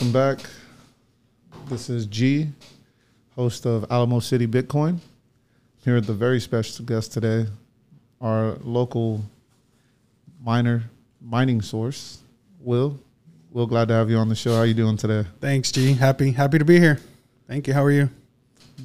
Welcome back. This is G, host of Alamo City Bitcoin. Here with the very special guest today, our local miner mining source, Will. Will, glad to have you on the show. How you doing today? Thanks, G. Happy happy to be here. Thank you. How are you?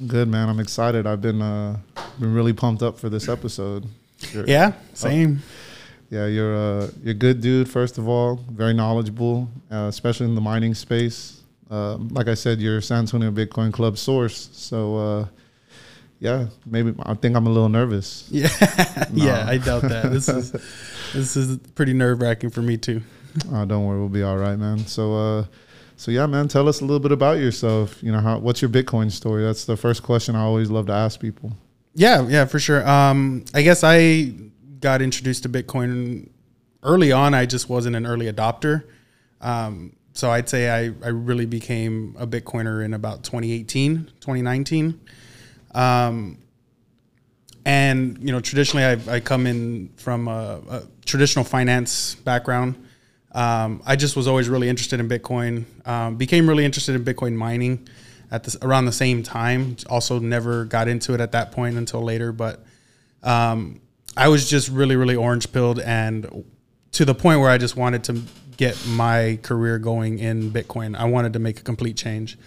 Good, man. I'm excited. I've been uh, been really pumped up for this episode. Yeah, same. Oh, yeah, you're a you're a good dude. First of all, very knowledgeable, uh, especially in the mining space. Uh, like I said, you're San Antonio Bitcoin Club source. So, uh, yeah, maybe I think I'm a little nervous. Yeah, no. yeah, I doubt that. This is this is pretty nerve wracking for me too. Oh, don't worry, we'll be all right, man. So, uh, so yeah, man, tell us a little bit about yourself. You know, how what's your Bitcoin story? That's the first question I always love to ask people. Yeah, yeah, for sure. Um, I guess I got introduced to Bitcoin early on. I just wasn't an early adopter. Um, so I'd say I, I really became a Bitcoiner in about 2018, 2019. Um, and, you know, traditionally I, I come in from a, a traditional finance background. Um, I just was always really interested in Bitcoin. Um, became really interested in Bitcoin mining at this around the same time. Also, never got into it at that point until later. But um, I was just really, really orange pilled and to the point where I just wanted to get my career going in Bitcoin. I wanted to make a complete change.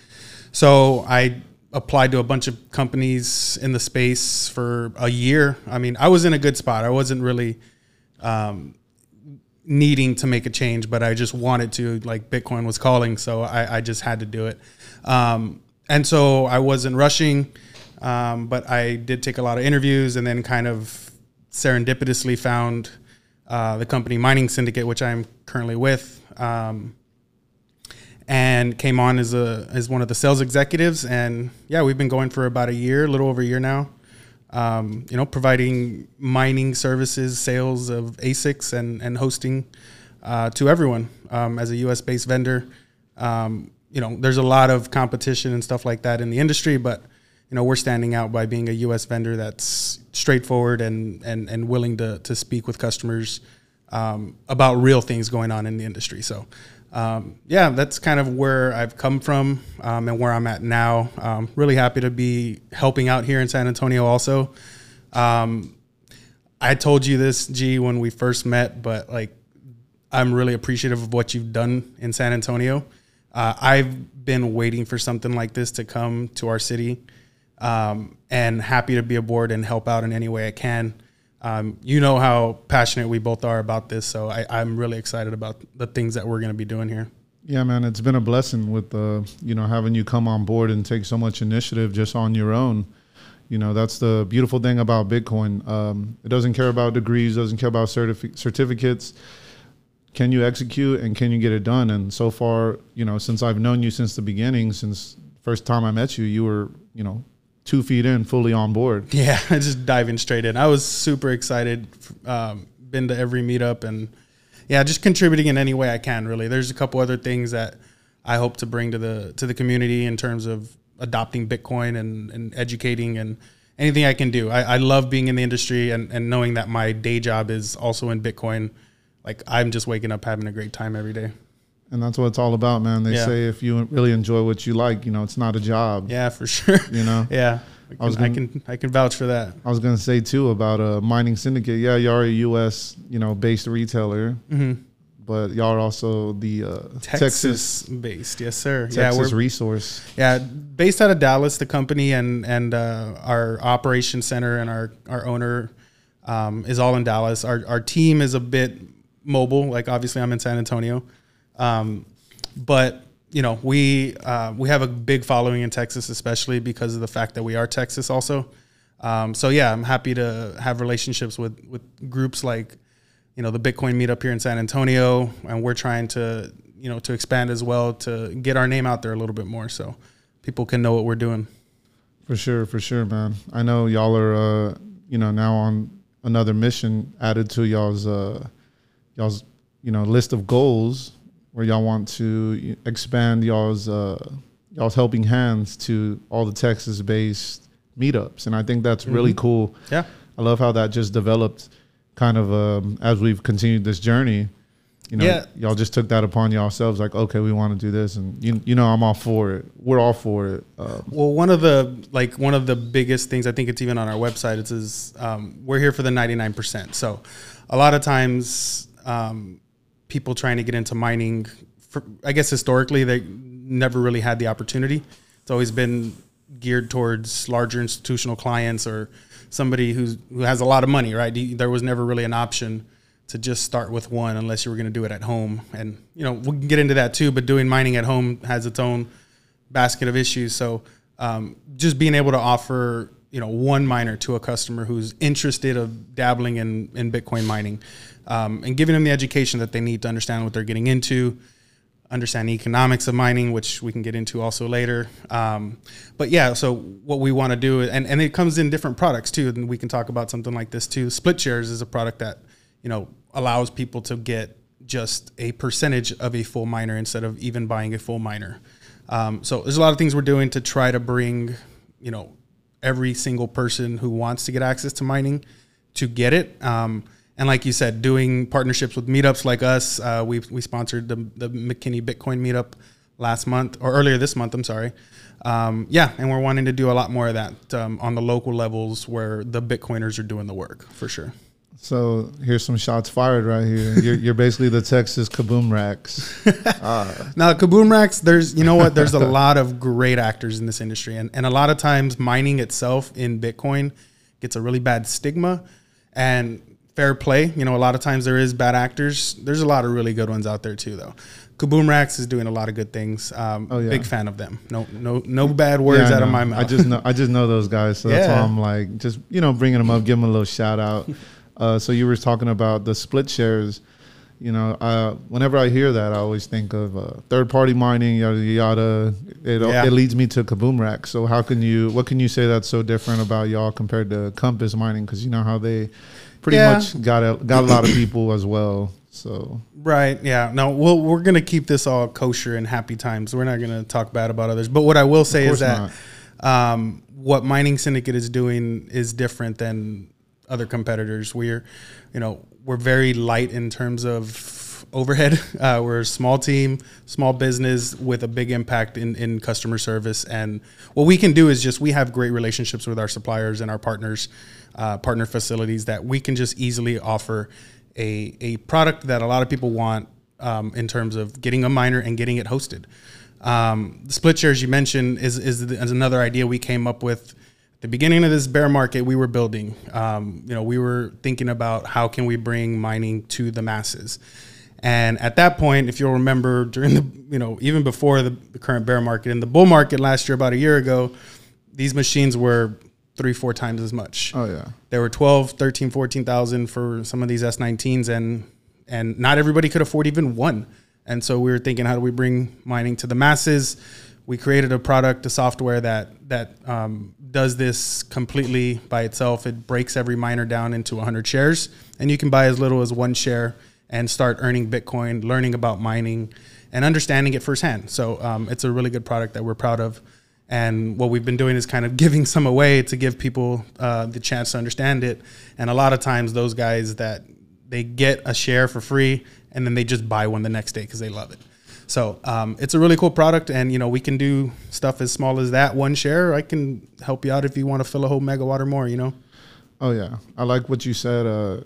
So I applied to a bunch of companies in the space for a year. I mean, I was in a good spot. I wasn't really um, needing to make a change, but I just wanted to. Like Bitcoin was calling, so I, I just had to do it. Um, and so I wasn't rushing, um, but I did take a lot of interviews and then kind of serendipitously found uh, the company Mining Syndicate, which I'm currently with, um, and came on as a as one of the sales executives. And yeah, we've been going for about a year, a little over a year now. Um, you know, providing mining services, sales of ASICs, and and hosting uh, to everyone um, as a U.S. based vendor. Um, you know, there's a lot of competition and stuff like that in the industry, but you know, we're standing out by being a U.S. vendor that's straightforward and and and willing to to speak with customers um, about real things going on in the industry. So. Um, yeah, that's kind of where I've come from um, and where I'm at now. Um, really happy to be helping out here in San Antonio. Also, um, I told you this, G, when we first met, but like, I'm really appreciative of what you've done in San Antonio. Uh, I've been waiting for something like this to come to our city um, and happy to be aboard and help out in any way I can. Um, you know how passionate we both are about this, so I, am really excited about the things that we're going to be doing here. Yeah, man, it's been a blessing with uh, you know having you come on board and take so much initiative just on your own. You know that's the beautiful thing about Bitcoin. Um, it doesn't care about degrees, doesn't care about certifi- certificates. Can you execute and can you get it done? And so far, you know, since I've known you since the beginning, since first time I met you, you were you know two feet in, fully on board. Yeah, just diving straight in. I was super excited. Um, been to every meetup and yeah, just contributing in any way I can. Really, there's a couple other things that I hope to bring to the to the community in terms of adopting Bitcoin and, and educating and anything I can do. I, I love being in the industry and, and knowing that my day job is also in Bitcoin. Like I'm just waking up having a great time every day. And that's what it's all about, man. They yeah. say if you really enjoy what you like, you know, it's not a job. Yeah, for sure. You know. yeah. I, can, I was gonna, I can I can vouch for that. I was gonna say too about a mining syndicate. Yeah, y'all are a U.S. you know based retailer, mm-hmm. but y'all are also the uh, Texas, Texas, based. Yes, sir. Texas yeah, resource. Yeah, based out of Dallas, the company and and uh, our operation center and our our owner um, is all in Dallas. Our our team is a bit mobile. Like obviously, I'm in San Antonio. Um, but you know, we uh, we have a big following in Texas, especially because of the fact that we are Texas also. Um, so yeah, I'm happy to have relationships with with groups like you know the Bitcoin meetup here in San Antonio, and we're trying to you know to expand as well to get our name out there a little bit more, so people can know what we're doing. For sure, for sure, man. I know y'all are uh, you know now on another mission added to y'all's uh, y'all's you know list of goals where y'all want to expand y'all's uh, y'all's helping hands to all the Texas based meetups, and I think that's mm-hmm. really cool. Yeah, I love how that just developed, kind of um, as we've continued this journey. you know, Yeah. y'all just took that upon yourselves, like, okay, we want to do this, and you, you know, I'm all for it. We're all for it. Uh, Well, one of the like one of the biggest things I think it's even on our website. It says um, we're here for the ninety nine percent. So, a lot of times, um, people trying to get into mining, for, I guess historically they never really had the opportunity. It's always been geared towards larger institutional clients or somebody who's who has a lot of money. Right? There was never really an option to just start with one unless you were going to do it at home. And you know we can get into that too. But doing mining at home has its own basket of issues. So um, just being able to offer you know one miner to a customer who's interested of dabbling in in Bitcoin mining, um, and giving them the education that they need to understand what they're getting into, understand the economics of mining, which we can get into also later. Um, but yeah, so what we want to do, and and it comes in different products too, and we can talk about something like this too. Split shares is a product that you know allows people to get just a percentage of a full miner instead of even buying a full miner. Um, so there's a lot of things we're doing to try to bring, you know, every single person who wants to get access to mining to get it. Um, and like you said, doing partnerships with meetups like us, uh, we we sponsored the the McKinney Bitcoin meetup last month or earlier this month. I'm sorry. Um, yeah, and we're wanting to do a lot more of that um, on the local levels where the Bitcoiners are doing the work for sure. So here's some shots fired right here. You're, you're basically the Texas Kaboom Racks. Now, Kaboom Racks, there's you know what? There's a lot of great actors in this industry, and and a lot of times mining itself in Bitcoin gets a really bad stigma. And fair play, you know, a lot of times there is bad actors. There's a lot of really good ones out there too, though. Kaboom Racks is doing a lot of good things. Um, Oh, yeah. Big fan of them. No, no, no bad words Yeah, out of my mouth. I just know I just know those guys, so that's why I'm like just you know bringing them up, give them a little shout out. Uh, so you were talking about the split shares. You know, uh, whenever I hear that, I always think of uh, third party mining, yada yada. It, Yeah. it leads me to Kaboom Rack. So how can you? What can you say that's so different about y'all compared to Compass Mining? Because you know how they pretty Yeah. much got a, got a lot of people as well. So Right. Yeah. No. Well, we're gonna keep this all kosher and happy times. We're not gonna talk bad about others. But what I will say is that um, what Mining Syndicate is doing is different than other competitors. We're, you know, we're very light in terms of overhead. Uh, we're a small team, small business with a big impact in, in customer service. And what we can do is just we have great relationships with our suppliers and our partners, uh, partner facilities that we can just easily offer a, a product that a lot of people want um, in terms of getting a miner and getting it hosted. Um, split shares you mentioned is, is, is another idea we came up with. The beginning of this bear market, we were building. Um, you know, we were thinking about how can we bring mining to the masses. And at that point, if you'll remember, during the you know even before the, the current bear market in the bull market last year, about a year ago, these machines were three, four times as much. oh yeah, There were 12, 13, 14,000 for some of these S19s and and not everybody could afford even one. And so we were thinking how do we bring mining to the masses? We created a product, a software that that um, does this completely by itself. It breaks every miner down into 100 shares and you can buy as little as one share and start earning Bitcoin, learning about mining and understanding it firsthand. So um, it's a really good product that we're proud of. And what we've been doing is kind of giving some away to give people uh, the chance to understand it. And a lot of times, those guys that they get a share for free and then they just buy one the next day because they love it. So um, it's a really cool product, and you know we can do stuff as small as that one share. I can help you out if you want to fill a whole megawatt or more. You know, Oh yeah, I like what you said. Uh,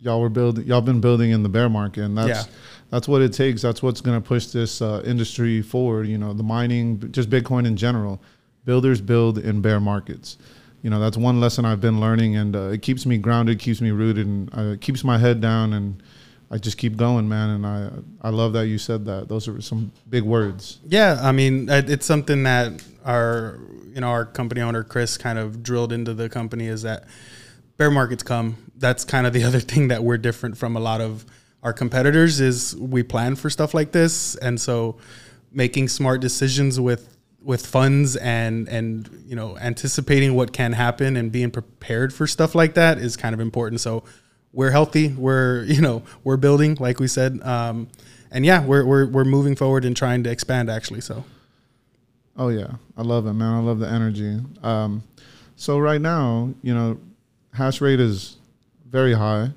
y'all were building, y'all been building in the bear market, and that's Yeah. that's what it takes. That's what's going to push this uh, industry forward. You know, the mining, just Bitcoin in general. Builders build in bear markets. You know, that's one lesson I've been learning, and uh, it keeps me grounded, keeps me rooted, and uh, keeps my head down, and I just keep going, man. And I I love that you said that. Those are some big words. Yeah, I mean, it's something that our you know our company owner Chris kind of drilled into the company is that bear markets come. That's kind of the other thing that we're different from a lot of our competitors is we plan for stuff like this, and so making smart decisions with with funds and and you know anticipating what can happen and being prepared for stuff like that is kind of important. So we're healthy. We're you know we're building like we said, um, and yeah, we're we're we're moving forward and trying to expand actually. So Oh yeah, I love it, man. I love the energy. Um, so right now, you know, hash rate is very high,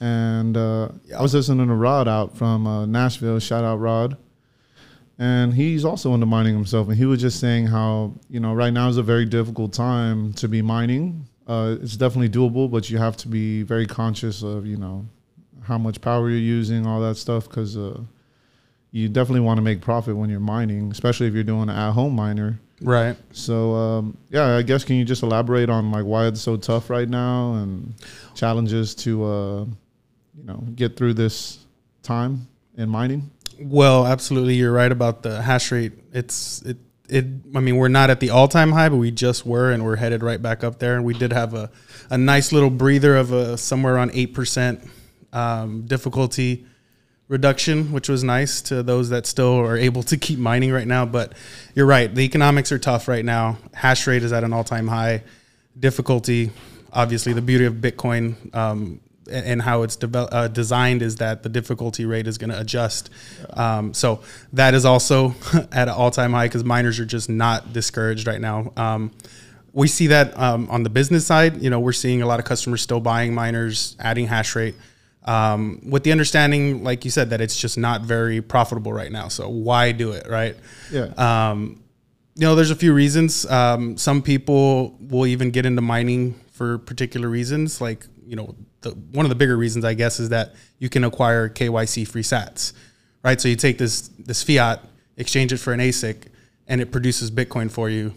and uh, I was listening to Rod out from uh, Nashville. Shout out Rod, and he's also into mining himself. And he was just saying how you know right now is a very difficult time to be mining. Uh, it's definitely doable, but you have to be very conscious of you know how much power you're using, all that stuff, because uh, you definitely want to make profit when you're mining, especially if you're doing an at-home miner. Right. So um, yeah, I guess can you just elaborate on like why it's so tough right now and challenges to uh, you know get through this time in mining? Well, absolutely, you're right about the hash rate. It's it it. I mean, we're not at the all time high, but we just were, and we're headed right back up there. And we did have a a nice little breather of a somewhere around eight percent um, difficulty reduction, which was nice to those that still are able to keep mining right now. But you're right, the economics are tough right now. Hash rate is at an all time high. Difficulty, obviously, the beauty of Bitcoin um, and how it's developed, uh, designed is that the difficulty rate is going to adjust. Um, so that is also at an all time high because miners are just not discouraged right now. Um, we see that um, on the business side. You know, we're seeing a lot of customers still buying miners, adding hash rate um, with the understanding, like you said, that it's just not very profitable right now. So why do it, right? Yeah. Um, you know, there's a few reasons. Um, some people will even get into mining for particular reasons. Like, you know, the, one of the bigger reasons, I guess, is that you can acquire KYC free sats, right? So you take this this fiat, exchange it for an ASIC, and it produces Bitcoin for you.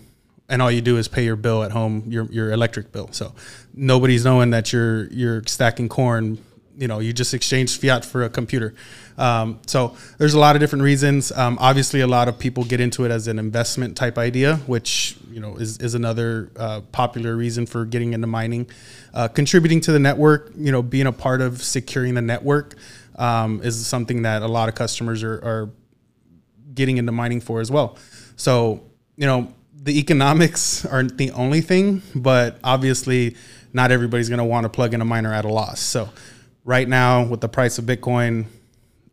And all you do is pay your bill at home, your your electric bill. So nobody's knowing that you're you're stacking corn you know you just exchange fiat for a computer um, so there's a lot of different reasons um, obviously a lot of people get into it as an investment type idea which you know is, is another uh, popular reason for getting into mining uh, contributing to the network you know being a part of securing the network um, is something that a lot of customers are, are getting into mining for as well. So you know the economics aren't the only thing but obviously not everybody's going to want to plug in a miner at a loss. So right now with the price of Bitcoin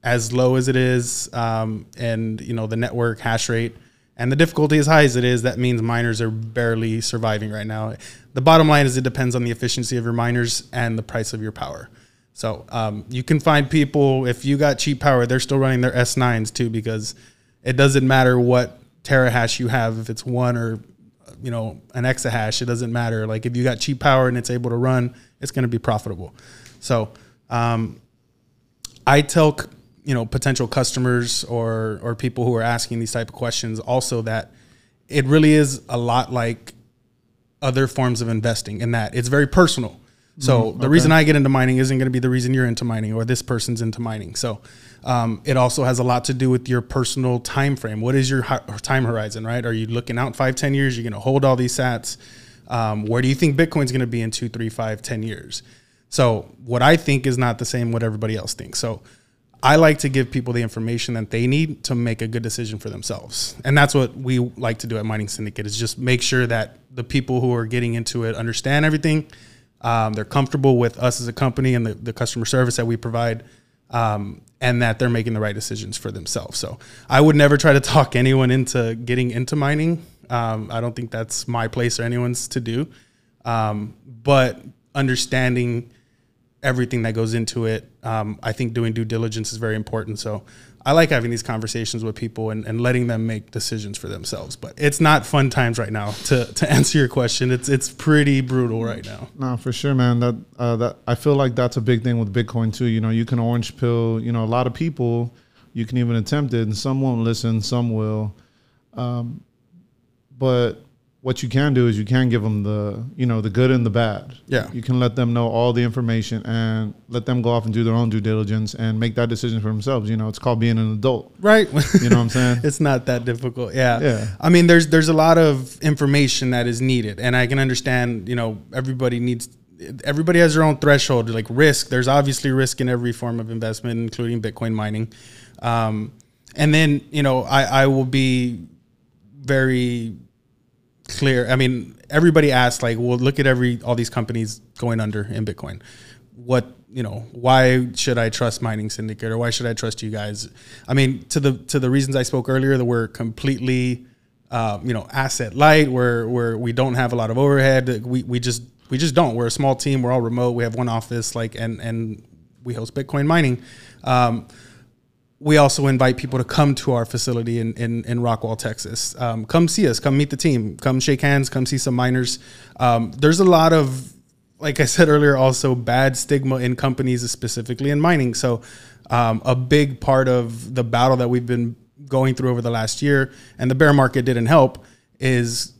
as low as it is, um, and you know the network hash rate and the difficulty as high as it is, that means miners are barely surviving right now. The bottom line is it depends on the efficiency of your miners and the price of your power. So um, you can find people if you got cheap power, they're still running their S9s too because it doesn't matter what terahash you have if it's one or you know an exahash. It doesn't matter. Like if you got cheap power and it's able to run, it's going to be profitable. So um, I tell you know potential customers or or people who are asking these type of questions also that it really is a lot like other forms of investing in that it's very personal. So mm, the reason I get into mining isn't going to be the reason you're into mining or this person's into mining. So um, it also has a lot to do with your personal time frame. What is your time horizon, right? Are you looking out five, ten years? You're going to hold all these sats. Um, where do you think Bitcoin's going to be in two, three, five, ten years? So what I think is not the same what everybody else thinks. So I like to give people the information that they need to make a good decision for themselves. And that's what we like to do at Mining Syndicate is just make sure that the people who are getting into it understand everything. Um, they're comfortable with us as a company and the, the customer service that we provide. Um, and that they're making the right decisions for themselves. So I would never try to talk anyone into getting into mining. Um, I don't think that's my place or anyone's to do. Um, but understanding everything that goes into it. Um, I think doing due diligence is very important. So I like having these conversations with people and, and letting them make decisions for themselves. But it's not fun times right now. To, to answer your question, it's it's pretty brutal right now. No, for sure, man. That uh, that I feel like that's a big thing with Bitcoin too. You know, you can orange pill. You know, a lot of people. You can even attempt it, and some won't listen, some will. Um, but what you can do is you can give them the you know the good and the bad. Yeah, you can let them know all the information and let them go off and do their own due diligence and make that decision for themselves. You know, it's called being an adult, right? you know what I'm saying? it's not that difficult. Yeah, yeah. I mean, there's there's a lot of information that is needed, and I can understand. You know, everybody needs. Everybody has their own threshold, like risk. There's obviously risk in every form of investment, including Bitcoin mining. Um, and then, you know, I, I will be very clear. I mean, everybody asks like, well, look at every all these companies going under in Bitcoin. What you know? Why should I trust Mining Syndicate or why should I trust you guys? I mean, to the to the reasons I spoke earlier, that we're completely, uh, you know, asset light. Where where we don't have a lot of overhead. We we just we just don't. We're a small team. We're all remote. We have one office. Like and and we host Bitcoin mining. Um, we also invite people to come to our facility in, in, in Rockwall, Texas. Um, come see us, come meet the team, come shake hands, come see some miners. Um, there's a lot of, like I said earlier, also bad stigma in companies, specifically in mining. So, um, a big part of the battle that we've been going through over the last year, and the bear market didn't help, is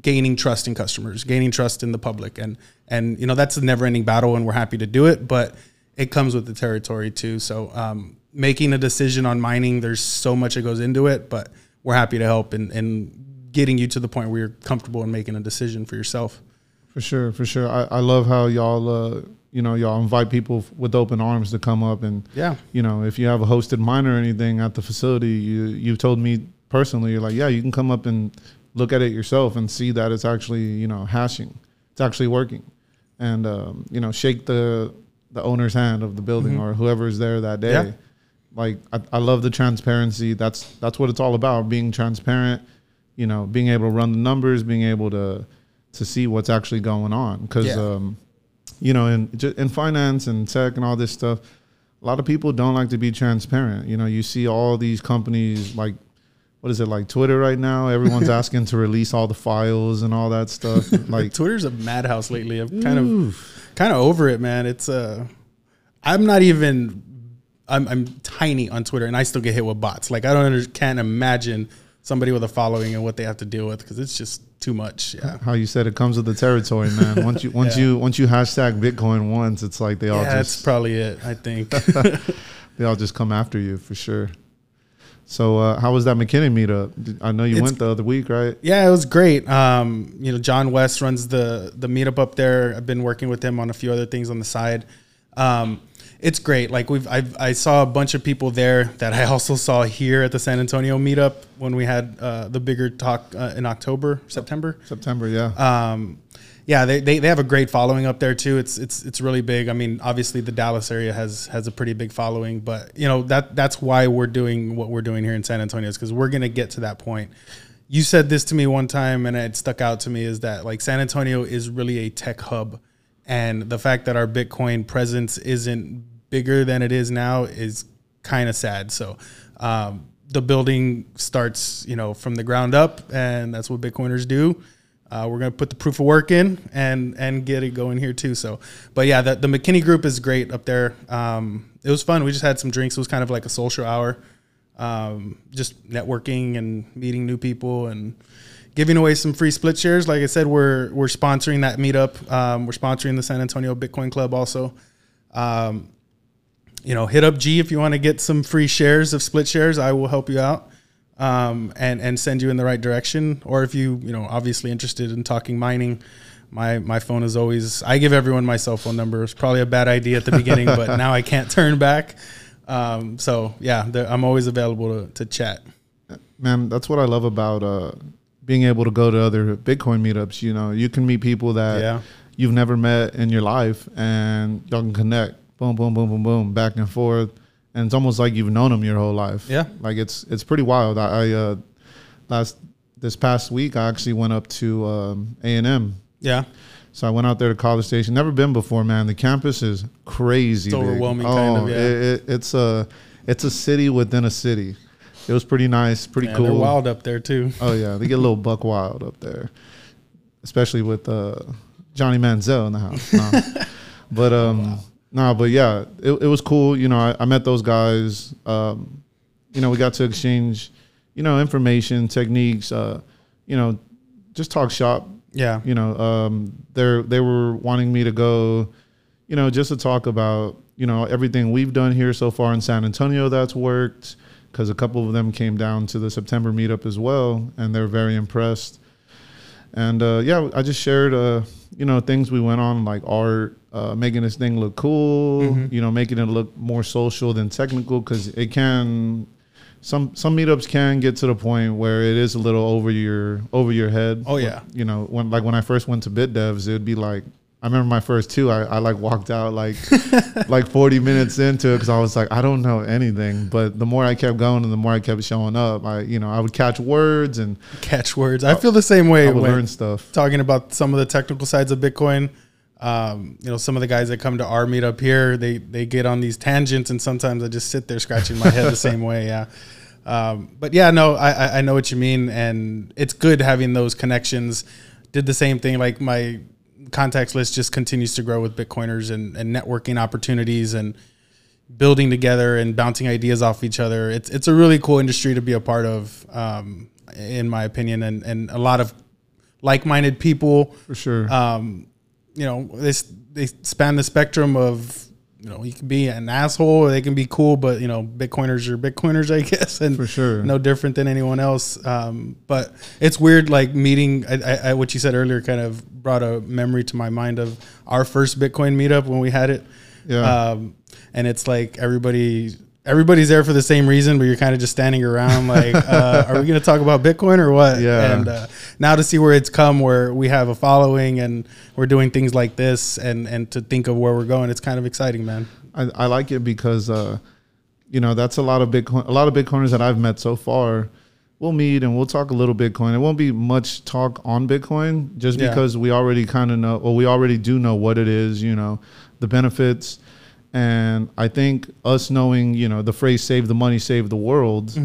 gaining trust in customers, gaining trust in the public, and and you know that's a never ending battle, and we're happy to do it, but it comes with the territory too. So um, making a decision on mining, there's so much that goes into it, but we're happy to help in, in getting you to the point where you're comfortable in making a decision for yourself. For sure, for sure. I, I love how y'all, uh, you know, y'all invite people with open arms to come up and, yeah, you know, if you have a hosted miner or anything at the facility, you you told me personally, you're like, yeah, you can come up and look at it yourself and see that it's actually, you know, hashing, it's actually working, and um, you know, shake the the owner's hand of the building mm-hmm. or whoever's there that day. Yeah like I, I love the transparency. That's that's what it's all about. Being transparent, you know, being able to run the numbers, being able to to see what's actually going on. Because yeah. um, you know, in in finance and tech and all this stuff, a lot of people don't like to be transparent. You know, you see all these companies like what is it like Twitter right now? Everyone's asking to release all the files and all that stuff. Like Twitter's a madhouse lately. I'm kind of kind of over it, man. It's uh I'm not even I'm, I'm tiny on Twitter and I still get hit with bots. Like I don't under, can't imagine somebody with a following and what they have to deal with because it's just too much. Yeah. How you said it comes with the territory, man. Once you once yeah. you once you hashtag Bitcoin once, it's like they all yeah, just that's probably it. I think they all just come after you for sure. So uh, how was that McKinney meetup? I know you it's, went the other week, right? Yeah, it was great. Um, you know, John West runs the the meetup up there. I've been working with him on a few other things on the side. Um, it's great. Like we've I've, i saw a bunch of people there that I also saw here at the San Antonio meetup when we had uh, the bigger talk uh, in October, September. September, yeah. Um, yeah, they, they, they have a great following up there too. It's it's it's really big. I mean, obviously the Dallas area has has a pretty big following, but you know that that's why we're doing what we're doing here in San Antonio is because we're gonna get to that point. You said this to me one time, and it stuck out to me is that like San Antonio is really a tech hub and the fact that our Bitcoin presence isn't bigger than it is now is kind of sad. So um, the building starts, you know, from the ground up, and that's what Bitcoiners do. Uh, we're gonna put the proof of work in and and get it going here too. So, but yeah, the, the McKinney group is great up there. Um, it was fun. We just had some drinks. It was kind of like a social hour, um, just networking and meeting new people and giving away some free split shares. Like I said, we're we're sponsoring that meetup. Um, we're sponsoring the San Antonio Bitcoin Club also. Um, you know, hit up G if you want to get some free shares of split shares. I will help you out um, and and send you in the right direction. Or if you you know obviously interested in talking mining, my my phone is always. I give everyone my cell phone number. It's probably a bad idea at the beginning, but now I can't turn back. Um, so yeah, I'm always available to, to chat. Man, that's what I love about uh, being able to go to other Bitcoin meetups, you know, you can meet people that yeah. you've never met in your life and y'all can connect. Boom, boom, boom, boom, boom, back and forth. And it's almost like you've known them your whole life. Yeah. Like it's it's pretty wild. I, I uh last this past week I actually went up to um A and M. Yeah. So I went out there to College Station. Never been before, man. The campus is crazy. It's big. overwhelming, oh, of. Yeah. It, it, it's a it's a city within a city it was pretty nice, pretty cool. They're wild up there too. Oh yeah, they get a little buck wild up there, especially with uh, Johnny Manziel in the house. No. but um, oh, wow. no, but yeah, it, it was cool. You know, I, I met those guys. Um, you know, we got to exchange, you know, information, techniques. Uh, you know, just talk shop. Yeah. You know, um, they they were wanting me to go, you know, just to talk about you know everything we've done here so far in San Antonio that's worked because a couple of them came down to the September meetup as well, and they're very impressed. And uh, yeah, I just shared, uh, you know, things we went on like art, uh, making this thing look cool, mm-hmm. you know, making it look more social than technical because it can. Some some meetups can get to the point where it is a little over your over your head. Oh yeah, you know when like when I first went to BitDevs, it would be like I remember my first two. I, I like walked out like like 40 minutes into it because I was like, I don't know anything. But the more I kept going and the more I kept showing up, I you know I would catch words and catch words. I feel the same way. I would learn stuff. Talking about some of the technical sides of Bitcoin, Um, you know, some of the guys that come to our meetup here, they they get on these tangents, and sometimes I just sit there scratching my head the same way. Yeah. Um, but yeah, no, I, I know what you mean, and it's good having those connections. Did the same thing, like my contacts list just continues to grow with Bitcoiners and, and networking opportunities and building together and bouncing ideas off each other. It's it's a really cool industry to be a part of, um, in my opinion, and and a lot of like-minded people. For sure. Um, you know, they they span the spectrum of you know, you can be an asshole or they can be cool, but you know, Bitcoiners are Bitcoiners, I guess, and For sure. no different than anyone else. Um, but it's weird, like meeting. I, I, I, what you said earlier kind of brought a memory to my mind of our first Bitcoin meetup when we had it. Yeah. Um, and it's like everybody everybody's there for the same reason, but you're kind of just standing around like, uh, are we going to talk about Bitcoin or what? Yeah. And uh, now to see where it's come, where we have a following and we're doing things like this, and and to think of where we're going, it's kind of exciting, man. I, I like it because uh, you know that's a lot of Bitcoin. A lot of Bitcoiners that I've met so far. We'll meet and we'll talk a little Bitcoin. It won't be much talk on Bitcoin, just Yeah. because we already kind of know, or we already do know what it is. You know, the benefits, and I think us knowing, you know, the phrase "save the money, save the world."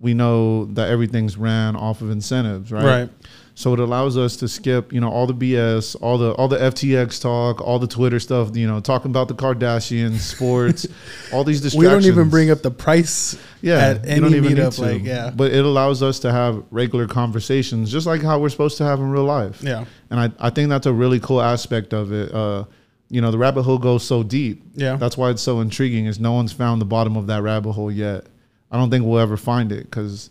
We know that everything's ran off of incentives, right? Right. So it allows us to skip, you know, all the BS, all the all the FTX talk, all the Twitter stuff, you know, talking about the Kardashians, sports, all these distractions. We don't even bring up the price yeah, at you any don't even need meetup. to. Like, yeah, But it allows us to have regular conversations, just like how we're supposed to have in real life. yeah, And I, I think that's a really cool aspect of it. Uh, you know, the rabbit hole goes so deep. yeah. That's why it's so intriguing. Is no one's found the bottom of that rabbit hole yet. I don't think we'll ever find it because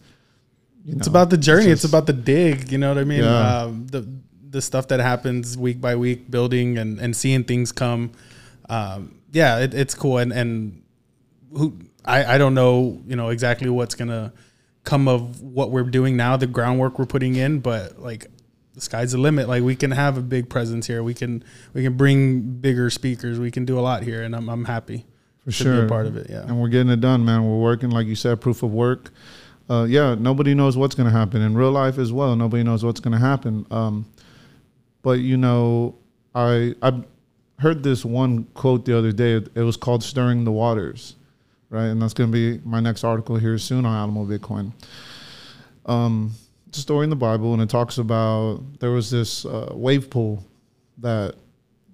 you know, It's about the journey. It's, just- about the dig. You know what I mean? Yeah. Um, the the stuff that happens week by week, building and, and seeing things come. Um, yeah, it, it's cool. And and who I, I don't know you know exactly what's gonna come of what we're doing now, the groundwork we're putting in, but like the sky's the limit. Like we can have a big presence here. We can we can bring bigger speakers. We can do a lot here, and I'm I'm happy for sure to sure be a part of it. Yeah. and we're getting it done, man. We're working, like you said, proof of work. Uh, yeah, nobody knows what's going to happen in real life as well. Nobody knows what's going to happen. Um, but you know, I I heard this one quote the other day. It, was called "Stirring the Waters," right? And that's going to be my next article here soon on Animal Bitcoin. Um, story in the Bible, and it talks about there was this uh, wave pool that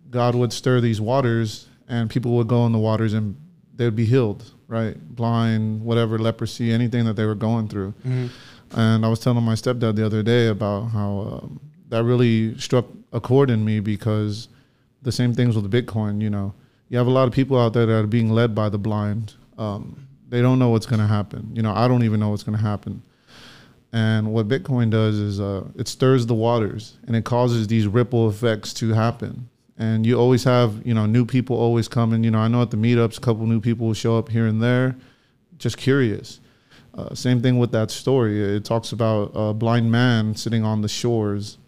God would stir these waters, and people would go in the waters and they would be healed, right? Blind, whatever, leprosy, anything that they were going through. Mhm. And I was telling my stepdad the other day about how um, that really struck a chord in me because the same things with Bitcoin. You know, you have a lot of people out there that are being led by the blind. Um, they don't know what's going to happen. You know, I don't even know what's going to happen. And what Bitcoin does is uh, it stirs the waters and it causes these ripple effects to happen. And you always have, you know, new people always coming. You know, I know at the meetups, a couple new people will show up here and there, just curious. Uh, same thing with that story. It talks about a blind man sitting on the shores,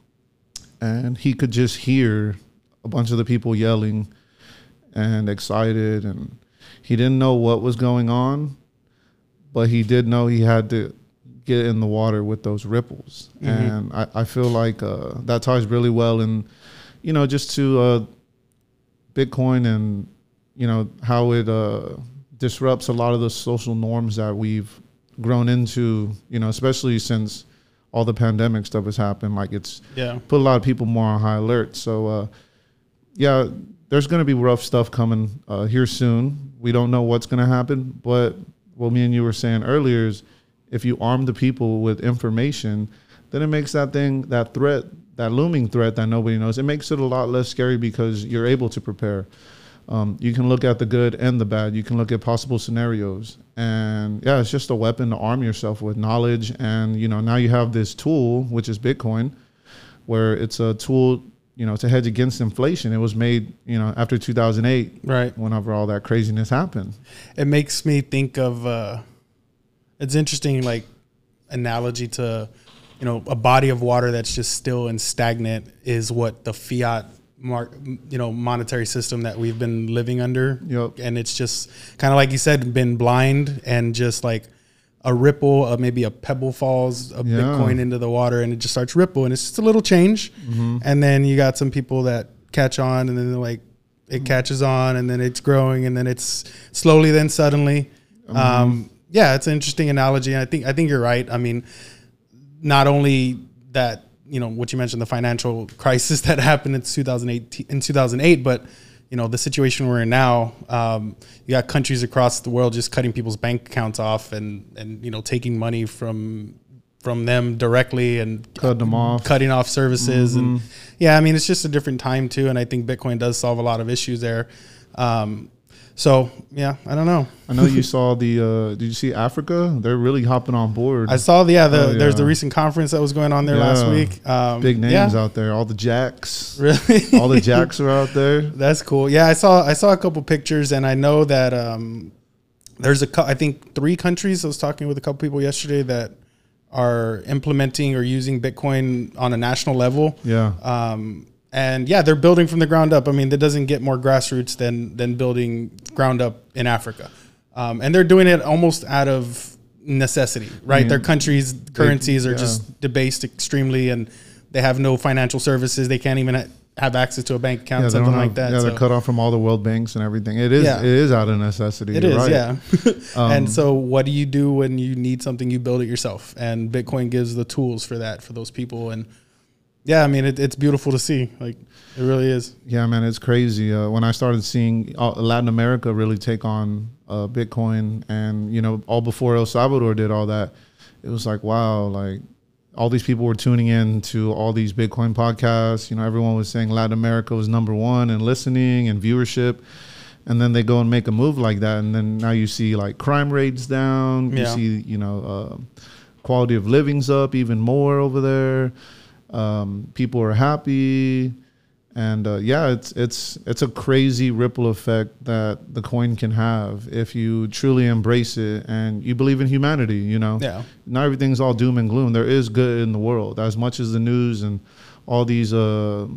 and he could just hear a bunch of the people yelling and excited, and he didn't know what was going on, but he did know he had to get in the water with those ripples. Mhm. And I, I feel like uh, that ties really well in, you know, just to uh, Bitcoin and you know how it uh, disrupts a lot of the social norms that we've grown into. You know, especially since all the pandemic stuff has happened. Like it's Yeah. put a lot of people more on high alert. So, uh, yeah, there's going to be rough stuff coming uh, here soon. We don't know what's going to happen, but what me and you were saying earlier is if you arm the people with information, then it makes that thing, that threat, that looming threat that nobody knows, it makes it a lot less scary because you're able to prepare. Um, you can look at the good and the bad. You can look at possible scenarios, and yeah, it's just a weapon to arm yourself with knowledge. And you know, now you have this tool, which is Bitcoin, where it's a tool, you know, to hedge against inflation. It was made, you know, after 2008, Right. whenever all that craziness happened. it makes me think of uh it's interesting like analogy to you know a body of water that's just still and stagnant is what the fiat mark you know monetary system that we've been living under Yep. and it's just kind of like you said been blind and just like a ripple of maybe a pebble falls a Yeah. bitcoin into the water and it just starts ripple and it's just a little change Mm-hmm. and then you got some people that catch on, and then like it catches on, and then it's growing, and then it's slowly, then suddenly. Um, yeah, it's an interesting analogy. I think I think you're right. I mean, not only that you know what you mentioned the financial crisis that happened in 2008 in 2008 but you know the situation we're in now um, you got countries across the world just cutting people's bank accounts off and and you know taking money from from them directly and Cut them off. cutting off services and yeah i mean it's just a different time too and i think bitcoin does solve a lot of issues there um, so yeah i don't know I know you saw the. Uh, did you see Africa? They're really hopping on board. I saw the yeah, the Oh, there's the recent conference that was going on there last week. Um, Big names yeah, out there. All the jacks. really. All the jacks are out there. That's cool. Yeah, I saw I saw a couple pictures, and I know that um, there's a I think three countries. I was talking with a couple people yesterday that are implementing or using Bitcoin on a national level. Yeah. Um, and yeah, they're building from the ground up. I mean, that doesn't get more grassroots than than building ground up in Africa. Um, and they're doing it almost out of necessity, right? mean, Their countries' currencies are yeah. just debased extremely, and they have no financial services. They can't even ha- have access to a bank account, Yeah, they something don't like have- that. Yeah, they're cut off from all the world banks and everything. It is. Yeah. It is out of necessity. It right. yeah. Um, and so, what do you do when you need something? You build it yourself, and Bitcoin gives the tools for that for those people. And yeah, I mean, it, it's beautiful to see. Like, it really is. Yeah, man, it's crazy. Uh, when I started seeing Latin America really take on uh, Bitcoin, and you know, all before El Salvador did all that, it was like, wow, like all these people were tuning in to all these Bitcoin podcasts. You know, everyone was saying Latin America was number one in listening and viewership. And then they go and make a move like that, and then now you see like crime rates down. You see, you know, uh, quality of living's up even more over there. Um, people are happy and uh, yeah, it's it's it's a crazy ripple effect that the coin can have if you truly embrace it and you believe in humanity. You know, Yeah. not everything's all doom and gloom. There is good in the world, as much as the news and all these, uh,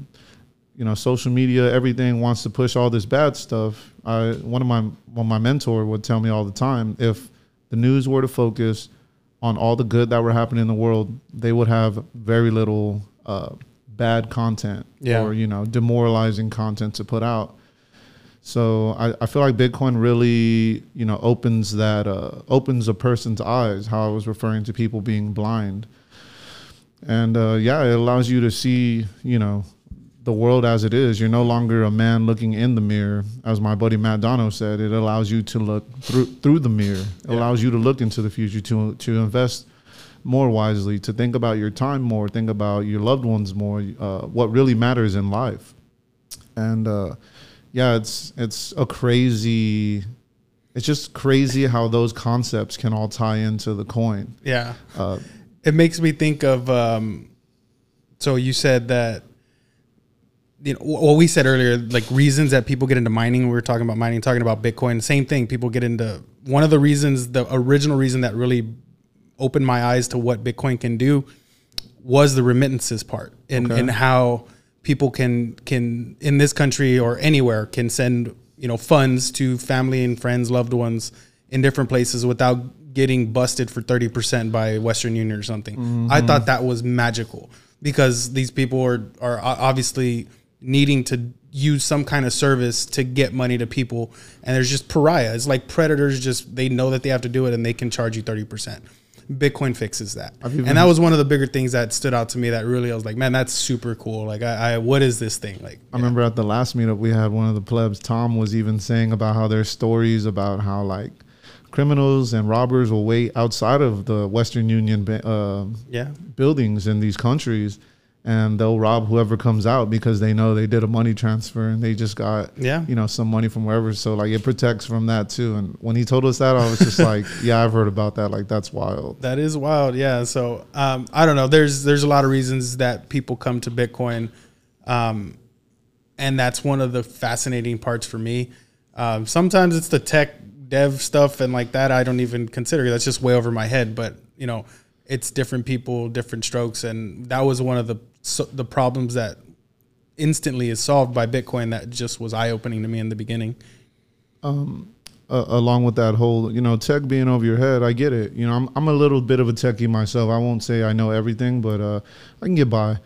you know, social media, everything wants to push all this bad stuff. I one of my well, my mentor would tell me all the time if the news were to focus on all the good that were happening in the world, they would have very little uh, bad content Yeah. or you know demoralizing content to put out. So I, I feel like Bitcoin really you know opens that uh, opens a person's eyes. How I was referring to people being blind, and uh, yeah, it allows you to see you know the world as it is. You're no longer a man looking in the mirror, as my buddy Matt Dono said. It allows you to look through through the mirror. It Yeah. allows you to look into the future, to to invest more wisely, to think about your time more, think about your loved ones more, uh, what really matters in life. And uh, yeah, it's it's a crazy. It's just crazy how those concepts can all tie into the coin. Yeah. Uh, It makes me think of. Um, so you said that. You know, what we said earlier, like reasons that people get into mining. We were talking about mining, talking about Bitcoin. Same thing. People get into one of the reasons, the original reason that really opened my eyes to what Bitcoin can do was the remittances part and, Okay. and how people can can in this country or anywhere can send you know funds to family and friends, loved ones in different places without getting busted for thirty percent by Western Union or something. I mm-hmm. thought that was magical because these people are are obviously needing to use some kind of service to get money to people. And there's just pariah. It's like predators just they know that they have to do it and they can charge you 30% bitcoin fixes that. And that was one of the bigger things that stood out to me that really i was like man that's super cool. Like i, I what is this thing? Like I remember at the last meetup we had one of the plebs, Tom, was even saying about how there's stories about how like criminals and robbers will wait outside of the Western Union uh, yeah. buildings in these countries, and they'll rob whoever comes out because they know they did a money transfer and they just got Yeah. you know some money from wherever. So like it protects from that too. And when he told us that, I was just like, yeah, I've heard about that. Like that's wild. That is wild. Yeah. So um, I don't know. There's there's a lot of reasons that people come to Bitcoin, um, and that's one of the fascinating parts for me. Um, sometimes it's the tech dev stuff and like that. I don't even consider. That's just way over my head. But you know, it's different people, different strokes, and that was one of the so, the problems that instantly is solved by Bitcoin. That just was eye opening to me in the beginning. uh, along with that whole, you know, tech being over your head, I get it. You know, I'm I'm a little bit of a techie myself. I won't say I know everything, but uh, I can get by.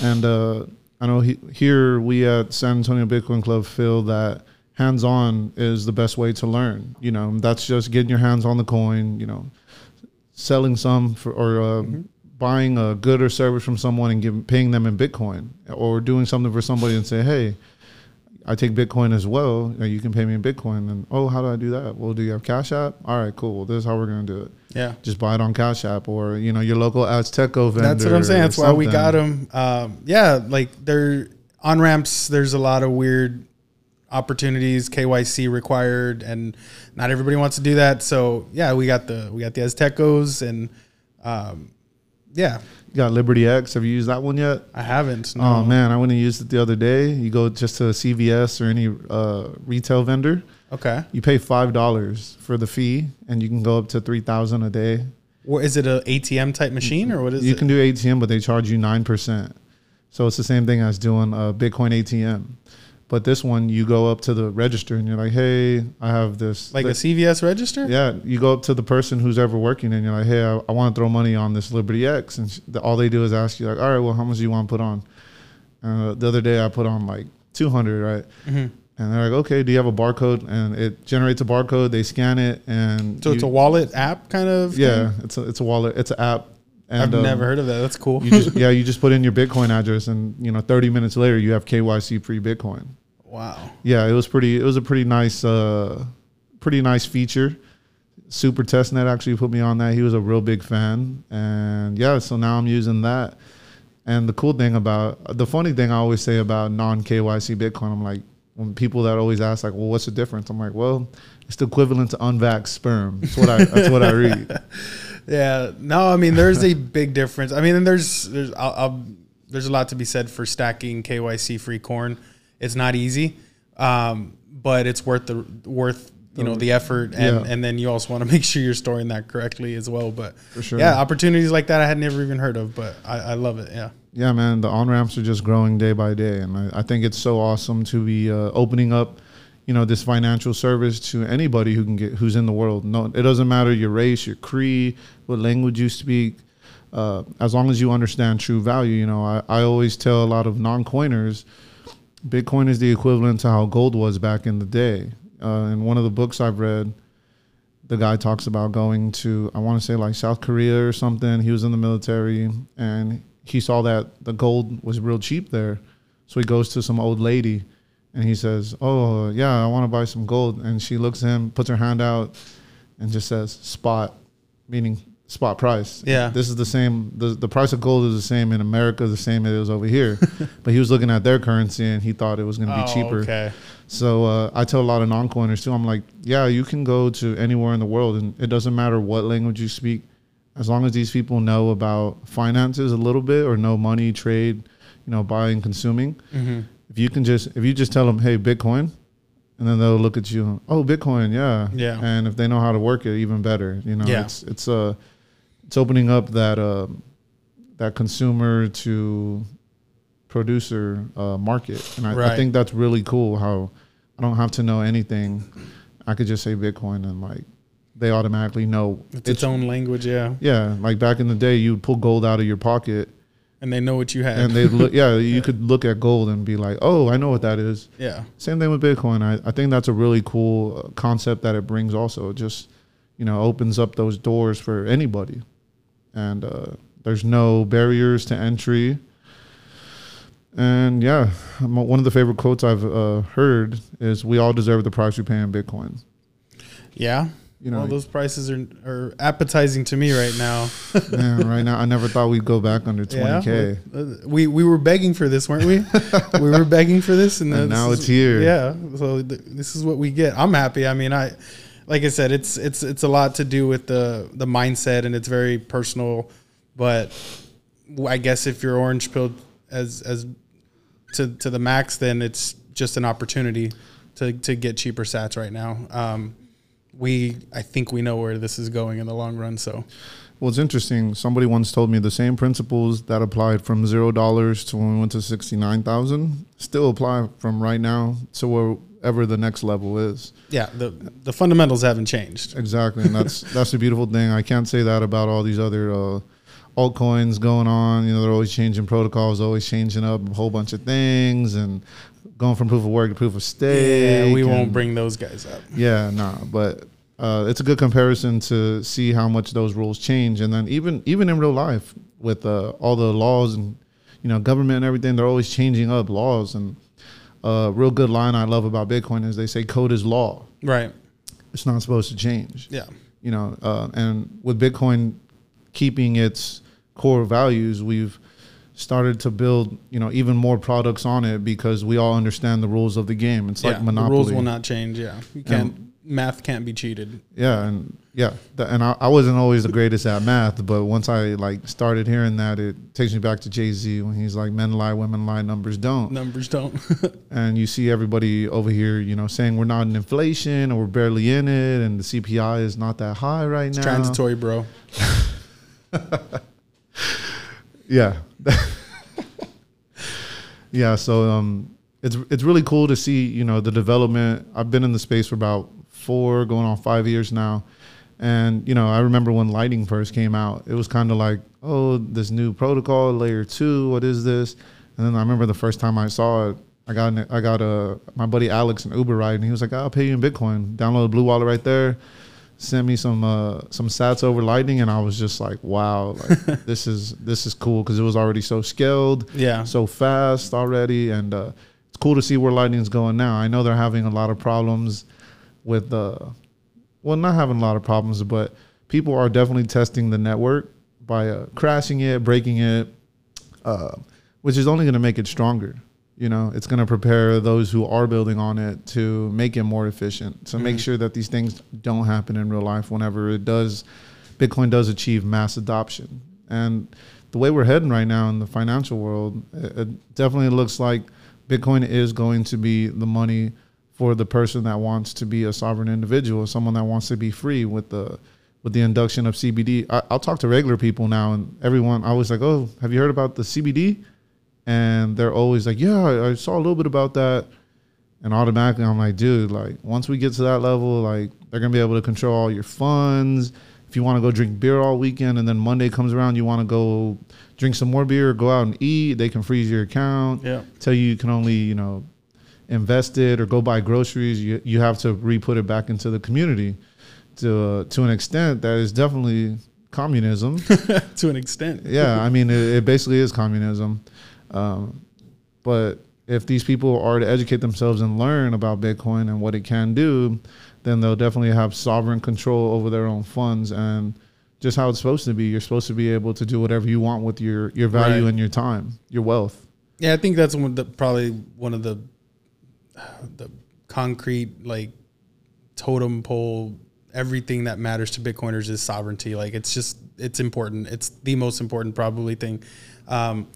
And uh, I know he, here we at San Antonio Bitcoin Club feel that hands on is the best way to learn. You know, that's just getting your hands on the coin. You know, selling some for or uh, mm-hmm. Buying a good or service from someone and giving paying them in Bitcoin, or doing something for somebody and say, hey I take Bitcoin as well. You can pay me in Bitcoin. And oh, how do I do that? Well, do you have Cash App? All right, cool. Well, this is how we're gonna do it. Yeah, just buy it on Cash App or you know your local Azteco vendor. That's what I'm saying. That's why we got them. Um, yeah, like they're on ramps. There's a lot of weird opportunities, KYC required, and not everybody wants to do that. So yeah, we got the we got the Aztecos and um, yeah, you got Liberty X. Have you used that one yet? I haven't. No. Oh man, I went and used it the other day. You go just to a CVS or any uh, retail vendor. Okay. You pay five dollars for the fee, and you can go up to three thousand a day. Or is it an ATM type machine, or what is you it? You can do ATM, but they charge you nine percent. So it's the same thing as doing a Bitcoin ATM. But this one, you go up to the register and you're like, "Hey, I have this." Like a CVS register? Yeah, you go up to the person who's ever working and you're like, "Hey, I, I want to throw money on this Liberty X," and the, all they do is ask you like, "All right, well, how much do you want to put on?" Uh, the other day, I put on like 200, right? Mm-hmm. And they're like, "Okay, do you have a barcode?" And it generates a barcode. They scan it, and so you, it's a wallet app kind of. Yeah, thing? it's a it's a wallet. It's an app. And, I've um, never heard of that. That's cool. you just, yeah, you just put in your Bitcoin address, and you know, 30 minutes later, you have KYC free Bitcoin. Wow. Yeah, it was pretty. It was a pretty nice, uh, pretty nice feature. Super Testnet actually put me on that. He was a real big fan, and yeah, so now I'm using that. And the cool thing about the funny thing I always say about non KYC Bitcoin, I'm like, when people that always ask like, well, what's the difference? I'm like, well, it's the equivalent to unvaxxed sperm. That's what I. that's what I read. Yeah. No, I mean, there's a big difference. I mean, there's there's I'll, I'll, there's a lot to be said for stacking KYC free corn it's not easy, um, but it's worth the worth you know the effort, and yeah. and then you also want to make sure you're storing that correctly as well. But for sure, yeah, opportunities like that I had never even heard of, but I, I love it. Yeah. Yeah, man, the on ramps are just growing day by day, and I, I think it's so awesome to be uh, opening up you know this financial service to anybody who can get who's in the world no it doesn't matter your race your creed what language you speak uh, as long as you understand true value you know I, I always tell a lot of non-coiners Bitcoin is the equivalent to how gold was back in the day. Uh, in one of the books I've read, the guy talks about going to, I want to say like South Korea or something. He was in the military and he saw that the gold was real cheap there. So he goes to some old lady and he says, Oh, yeah, I want to buy some gold. And she looks at him, puts her hand out, and just says, Spot, meaning spot price. Yeah. This is the same. The, the price of gold is the same in America, the same as it was over here. but he was looking at their currency and he thought it was going to be oh, cheaper. Okay. So uh, I tell a lot of non-coiners too. I'm like, yeah, you can go to anywhere in the world, and it doesn't matter what language you speak, as long as these people know about finances a little bit or know money, trade, you know, buying, consuming. Mm-hmm. If you can just if you just tell them, hey, Bitcoin, and then they'll look at you, oh, Bitcoin, yeah, yeah. And if they know how to work it, even better. You know, yeah. it's it's a uh, it's opening up that uh, that consumer to producer uh, market, and I, right. I, think that's really cool. How I don't have to know anything; I could just say Bitcoin, and like they automatically know it's, it's its own language. Yeah, yeah. Like back in the day, you'd pull gold out of your pocket, and they know what you have, and they look. Yeah, you could look at gold and be like, "Oh, I know what that is." Yeah. Same thing with Bitcoin. I, I think that's a really cool uh, concept that it brings. Also, it just you know opens up those doors for anybody and uh, there's no barriers to entry. And yeah, one of the favorite quotes I've uh, heard is, "We all deserve the price we pay in Bitcoin." Yeah, you know, well, those prices are are appetizing to me right now. man, right now, I never thought we'd go back under twenty k. Yeah, we we were begging for this, weren't we? we were begging for this, and, and now is, it's here. Yeah, so th- this is what we get. I'm happy. I mean, I like I said, it's it's it's a lot to do with the the mindset, and it's very personal. But I guess if you're orange pilled as as to to the max, then it's just an opportunity to to get cheaper sats right now. Um, we I think we know where this is going in the long run. So. Well, it's interesting. Somebody once told me the same principles that applied from zero dollars to when we went to sixty nine thousand still apply from right now to where whatever the next level is. Yeah, the the fundamentals haven't changed. Exactly, and that's that's the beautiful thing. I can't say that about all these other uh, altcoins going on. You know, they're always changing protocols, always changing up a whole bunch of things, and going from proof of work to proof of stake. Yeah, we won't bring those guys up. yeah, nah, but uh, it's a good comparison to see how much those rules change, and then even even in real life with uh, all the laws and you know government and everything, they're always changing up laws. And a real good line I love about Bitcoin is they say code is law. Right. It's not supposed to change. Yeah. You know, uh, and with Bitcoin keeping its core values, we've started to build you know even more products on it because we all understand the rules of the game. It's like yeah. Monopoly. The rules will not change. Yeah. You can't. Math can't be cheated. Yeah, and yeah, th- and I, I wasn't always the greatest at math, but once I like started hearing that, it takes me back to Jay Z when he's like, "Men lie, women lie, numbers don't." Numbers don't. And you see everybody over here, you know, saying we're not in inflation or we're barely in it, and the CPI is not that high right it's now. transitory, bro. Yeah. yeah, so um it's it's really cool to see, you know, the development. I've been in the space for about 4 going on 5 years now. And you know, I remember when Lightning first came out, it was kind of like, "Oh, this new protocol layer 2, what is this?" And then I remember the first time I saw it, I got an, I got a my buddy Alex an Uber ride and he was like, "I'll pay you in Bitcoin." Download the Blue Wallet right there. Sent me some uh, some sats over Lightning, and I was just like, "Wow, like this is this is cool" because it was already so scaled, Yeah. so fast already, and uh, it's cool to see where Lightning's going now. I know they're having a lot of problems with uh, well, not having a lot of problems, but people are definitely testing the network by uh, crashing it, breaking it, uh, which is only going to make it stronger. You know, it's going to prepare those who are building on it to make it more efficient, to make Mhm. sure that these things don't happen in real life whenever it does, Bitcoin does achieve mass adoption. And the way we're heading right now in the financial world, it, it definitely looks like Bitcoin is going to be the money for the person that wants to be a sovereign individual, someone that wants to be free with the with the induction of CBDC. I, I'll talk to regular people now, and everyone I was like, "Oh, have you heard about the CBDC?" And they're always like, "Yeah, I, I saw a little bit about that." And automatically, I'm like, "Dude, like once we get to that level, like they're gonna be able to control all your funds. If you want to go drink beer all weekend, and then Monday comes around, you want to go drink some more beer, go out and eat, they can freeze your account." Yeah. tell you you can only you know invest it or go buy groceries you, you have to re-put it back into the community to uh, to an extent that is definitely communism to an extent. yeah i mean it, it basically is communism um, but if these people are to educate themselves and learn about bitcoin and what it can do then they'll definitely have sovereign control over their own funds and just how it's supposed to be you're supposed to be able to do whatever you want with your your value Right. and your time your wealth Yeah, I think that's one of the, probably one of the the concrete like totem pole. Everything that matters to Bitcoiners is sovereignty. Like it's just it's important. It's the most important probably thing. Um,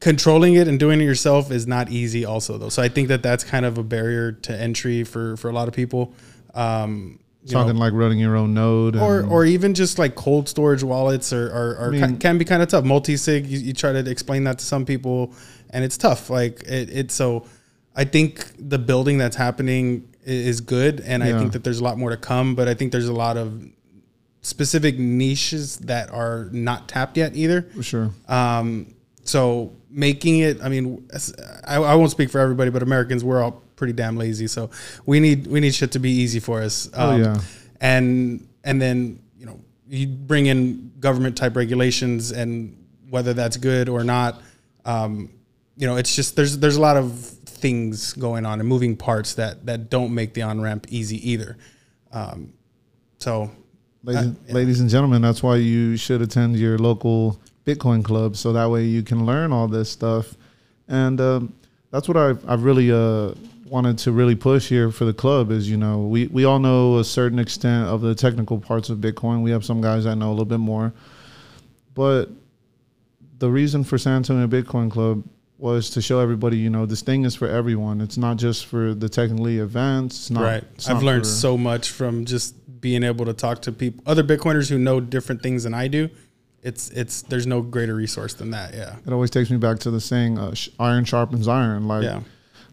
controlling it and doing it yourself is not easy. Also though, so I think that that's kind of a barrier to entry for for a lot of people. Um, you know, talking like running your own node or or even just like cold storage wallets are are, are I mean- ki- can be kind of tough. Multi sig, you, you try to explain that to some people, and it's tough. Like it, it's so. I think the building that's happening is good, and I think that there's a lot more to come. But I think there's a lot of specific niches that are not tapped yet either. for sure Um, so making it, I mean, I, I won't speak for everybody, but Americans, we're all pretty damn lazy. So we need we need shit to be easy for us. Oh, yeah. And and then you know you bring in government type regulations, and whether that's good or not, um, you know, it's just there's there's a lot of things going on and moving parts that that don't make the on ramp easy either. Um, so Ladies, Uh, yeah. ladies and gentlemen, that's why you should attend your local Bitcoin club, so that way you can learn all this stuff. And um, that's what I've, I've really uh, wanted to really push here for the club is, you know, we, we all know a certain extent of the technical parts of Bitcoin. We have some guys that know a little bit more. But the reason for San Antonio Bitcoin Club was to show everybody, you know, this thing is for everyone. It's not just for the technically advanced. It's not, right. I've learned for- so much from just being able to talk to people, other Bitcoiners who know different things than I do. It's it's there's no greater resource than that. Yeah. It always takes me back to the saying, uh, sh- "Iron sharpens iron." Like, Yeah.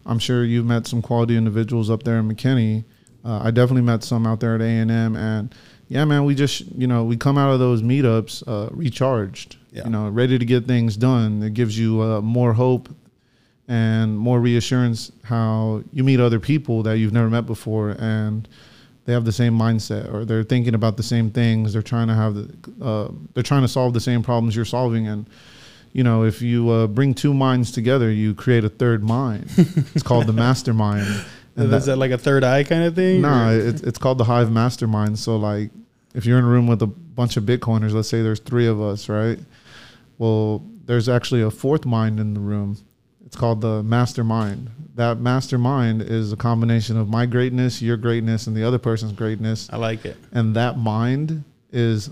I'm sure you've met some quality individuals up there in McKinney. Uh, I definitely met some out there at A and M, and yeah, man, we just you know we come out of those meetups uh, recharged, Yeah. you know, ready to get things done. It gives you uh, more hope and more reassurance how you meet other people that you've never met before and they have the same mindset or they're thinking about the same things they're trying to have the uh, they're trying to solve the same problems you're solving and you know if you uh, bring two minds together you create a third mind it's called the mastermind Is that- that like a third eye kind of thing? no, or- it's it's called the Hive Mastermind. So like, if you're in a room with a bunch of Bitcoiners, let's say there's three of us, right? Well, there's actually a fourth mind in the room. It's called the Mastermind. That mastermind is a combination of my greatness, your greatness, and the other person's greatness. I like it. And that mind is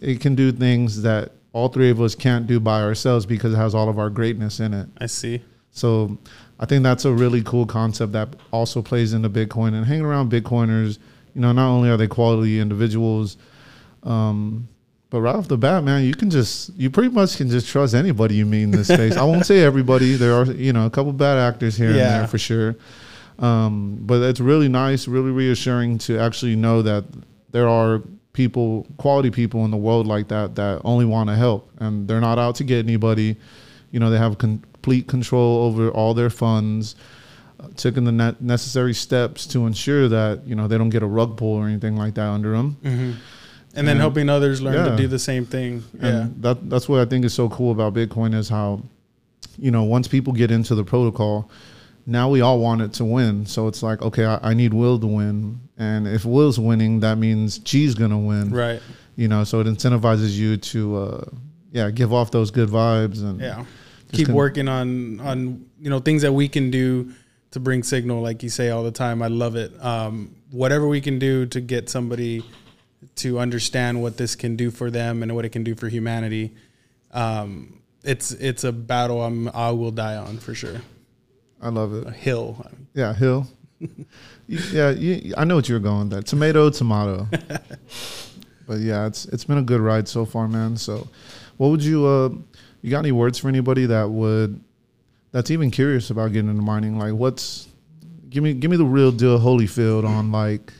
it can do things that all three of us can't do by ourselves because it has all of our greatness in it. I see. So I think that's a really cool concept that also plays into Bitcoin and hanging around Bitcoiners. You know, not only are they quality individuals, um, but right off the bat, man, you can just you pretty much can just trust anybody you meet in this space. I won't say everybody. There are you know a couple bad actors here Yeah. and there for sure. Um, but it's really nice, really reassuring to actually know that there are people, quality people in the world like that that only want to help and they're not out to get anybody. You know, they have complete control over all their funds, uh, taking the ne- necessary steps to ensure that you know they don't get a rug pull or anything like that under them. hmm And then And- helping others learn yeah. to do the same thing. Yeah. And that that's what I think is so cool about Bitcoin is how, you know, once people get into the protocol, now we all want it to win. So it's like, okay, I, I need Will to win, and if Will's winning, that means G's gonna win. Right. You know, so it incentivizes you to, uh, yeah, give off those good vibes and Yeah. Keep con- working on on you know things that we can do to bring signal, like you say all the time. I love it. Um, whatever we can do to get somebody to understand what this can do for them and what it can do for humanity. Um, it's it's a battle I'm I will die on for sure. I love it. A hill. Yeah, Hill. Yeah, you, I know what you're going. That tomato, tomato. but yeah, it's it's been a good ride so far, man. So, what would you uh, you got any words for anybody that would that's even curious about getting into mining? Like, what's give me give me the real deal, Holyfield on like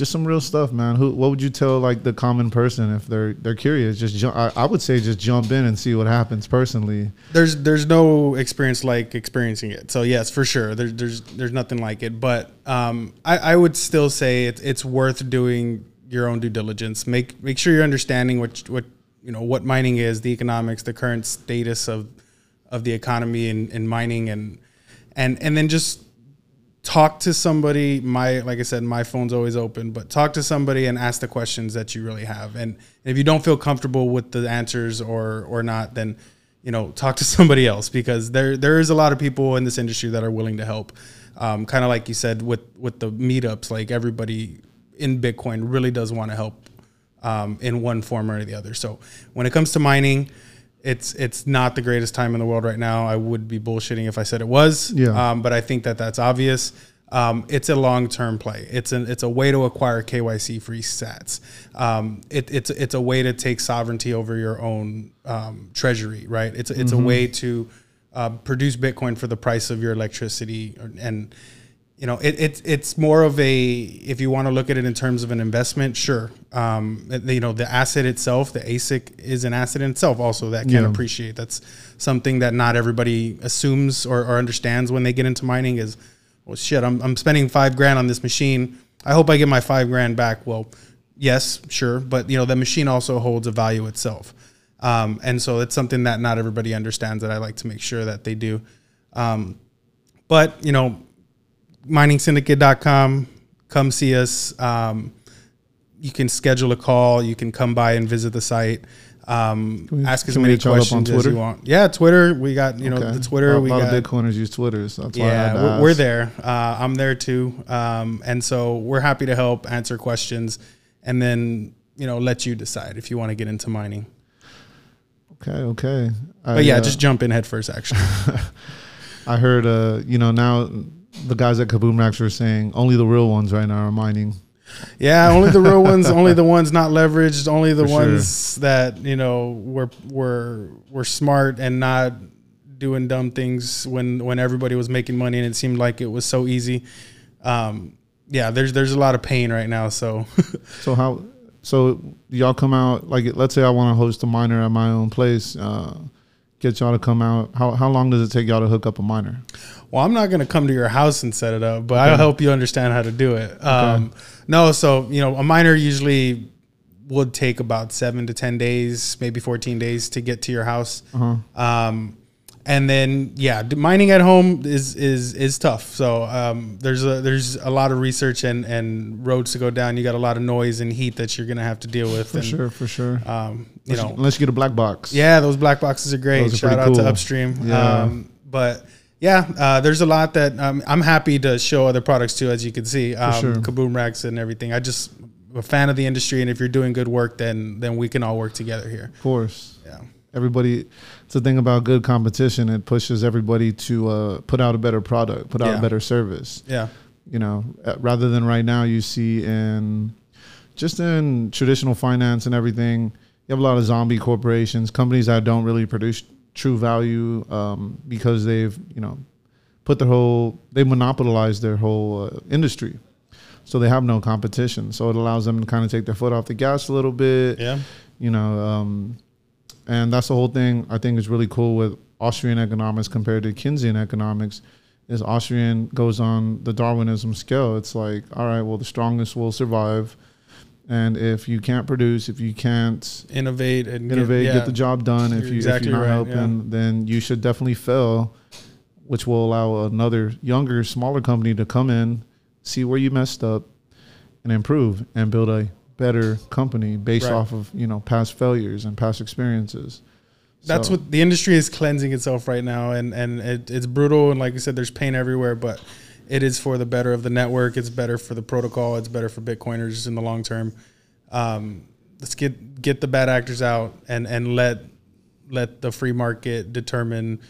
just some real stuff, man. Who what would you tell like the common person if they're they're curious? Just jump. I, I would say just jump in and see what happens personally. there's there's no experience like experiencing it. So yes, for sure, there's there's there's nothing like it. But um, I, I would still say it's it's worth doing your own due diligence. Make make sure you're understanding what what you know what mining is, the economics, the current status of of the economy and, and mining, and and and then just talk to somebody. My like i said my phone's always open but talk to somebody and ask the questions that you really have. And if you don't feel comfortable with the answers or or not then you know talk to somebody else because there there is a lot of people in this industry that are willing to help. Um, kind of like you said with with the meetups like everybody in bitcoin really does want to help um, in one form or the other so when it comes to mining it's it's not the greatest time in the world right now. I would be bullshitting if I said it was. Yeah. Um, but I think that that's obvious. Um, it's a long term play. It's an it's a way to acquire KYC free sats. Um, it, it's it's a way to take sovereignty over your own um, treasury. Right. It's it's a way to uh, produce Bitcoin for the price of your electricity and you know, it, it's it's more of a if you want to look at it in terms of an investment, sure. Um, you know, the asset itself, the ASIC is an asset in itself, also that can Yeah. appreciate. That's something that not everybody assumes or, or understands when they get into mining. Is well, shit, I'm I'm spending five grand on this machine. I hope I get my five grand back. Well, yes, sure, but you know, the machine also holds a value itself, um, and so it's something that not everybody understands. That I like to make sure that they do. Um, but you know miningsyndicate.com. Come see us. Um, you can schedule a call. You can come by and visit the site. Um, we- ask as many questions as you want. Yeah, Twitter. We got you know Okay. the Twitter. A lot, we a lot got of Bitcoiners use Twitter, so that's why I yeah, to we're, we're there. Uh, I'm there too, um, and so we're happy to help answer questions, and then you know let you decide if you want to get into mining. Okay, okay. But yeah, just jump in head first. Actually, I heard, uh, you know, now the guys at Kaboom Racks were saying only the real ones right now are mining. Yeah, only the real ones, only the ones not leveraged, only the For sure. ones that you know were were were smart and not doing dumb things when when everybody was making money and it seemed like it was so easy. Um, yeah, there's there's a lot of pain right now. So So how? So y'all come out like let's say I want to host a miner at my own place. Uh, get y'all to come out. How how long does it take y'all to hook up a miner? Well, I'm not going to come to your house and set it up, but I'll help you understand how to do it. Um, no, so you know, a miner usually would take about seven to ten days, maybe 14 days to get to your house. Um, and then yeah, mining at home is is is tough. So um, there's a there's a lot of research and and roads to go down. You got a lot of noise and heat that you're going to have to deal with. For and, sure, for sure. Um, you unless, know, unless you get a black box. yeah, those black boxes are great. Are Shout out to. Upstream. Yeah. Um, but yeah, uh, there's a lot that um, I'm happy to show other products too, as you can see, um, sure. Kaboom racks and everything. I just a fan of the industry, and if you're doing good work, then then we can all work together here. Of course. Everybody. It's the thing about good competition. It pushes everybody to uh, put out a better product, put out Yeah. a better service. yeah, you know, uh, rather than right now you see in just in traditional finance and everything, you have a lot of zombie corporations, companies that don't really produce true value um, because they've, you know, put their whole, they monopolize their whole uh, industry. So they have no competition. So it allows them to kind of take their foot off the gas a little bit yeah, you know, um, and that's the whole thing. I think is really cool with Austrian economics compared to Keynesian economics. Is Austrian goes on the Darwinism scale. It's like, all right, well, the strongest will survive, and if you can't produce, if you can't innovate and innovate, get, get, the job done, if You're you exactly if you're not right, helping, then you should definitely fail, which will allow another younger, smaller company to come in, see where you messed up, and improve and build a better company based Right. off of you know past failures and past experiences. That's So- what the industry is cleansing itself right now, and and it, it's brutal. And like you said, there's pain everywhere, but it is for the better of the network. It's better for the protocol. It's better for Bitcoiners in the long term. Um, let's get get the bad actors out and and let let the free market determine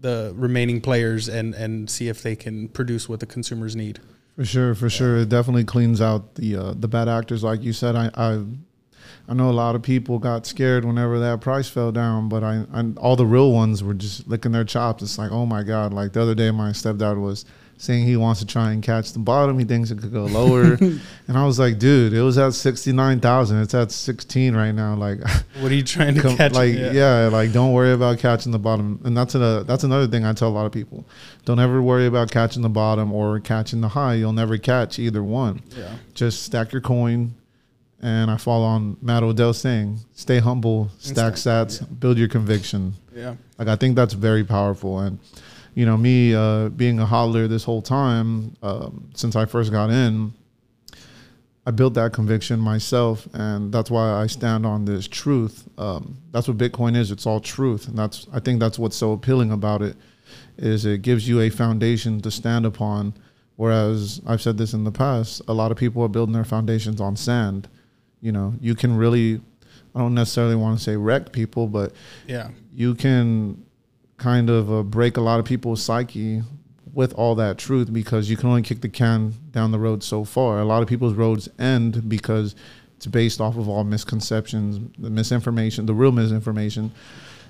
the remaining players and and see if they can produce what the consumers need. For sure, for sure, it definitely cleans out the uh, the bad actors, like you said. I, I I know a lot of people got scared whenever that price fell down, but I, I all the real ones were just licking their chops. It's like, oh my god! Like the other day, my stepdad was saying he wants to try and catch the bottom. He thinks it could go lower, and I was like, dude, it was at sixty nine thousand. It's at sixteen right now. Like, What are you trying to come- catch? like yeah. like don't worry about catching the bottom. And that's a that's another thing i tell a lot of people. Don't ever worry about catching the bottom or catching the high. You'll never catch either one. Yeah, just stack your coin. And i follow on matt odell saying stay humble stack stack, sats build your conviction. Yeah, like i think that's very powerful. And you know me uh, being a hodler this whole time um, since i first got in I built that conviction myself, and that's why I stand on this truth. Um, that's what Bitcoin is. It's all truth, and that's I think that's what's so appealing about it, is it gives you a foundation to stand upon. Whereas I've said this in the past, a lot of people are building their foundations on sand. You know, you can really, I don't necessarily want to say wreck people, but yeah, you can kind of uh, break a lot of people's psyche with all that truth because you can only kick the can down the road so far. A lot of people's roads end because it's based off of all misconceptions, the misinformation, the real misinformation.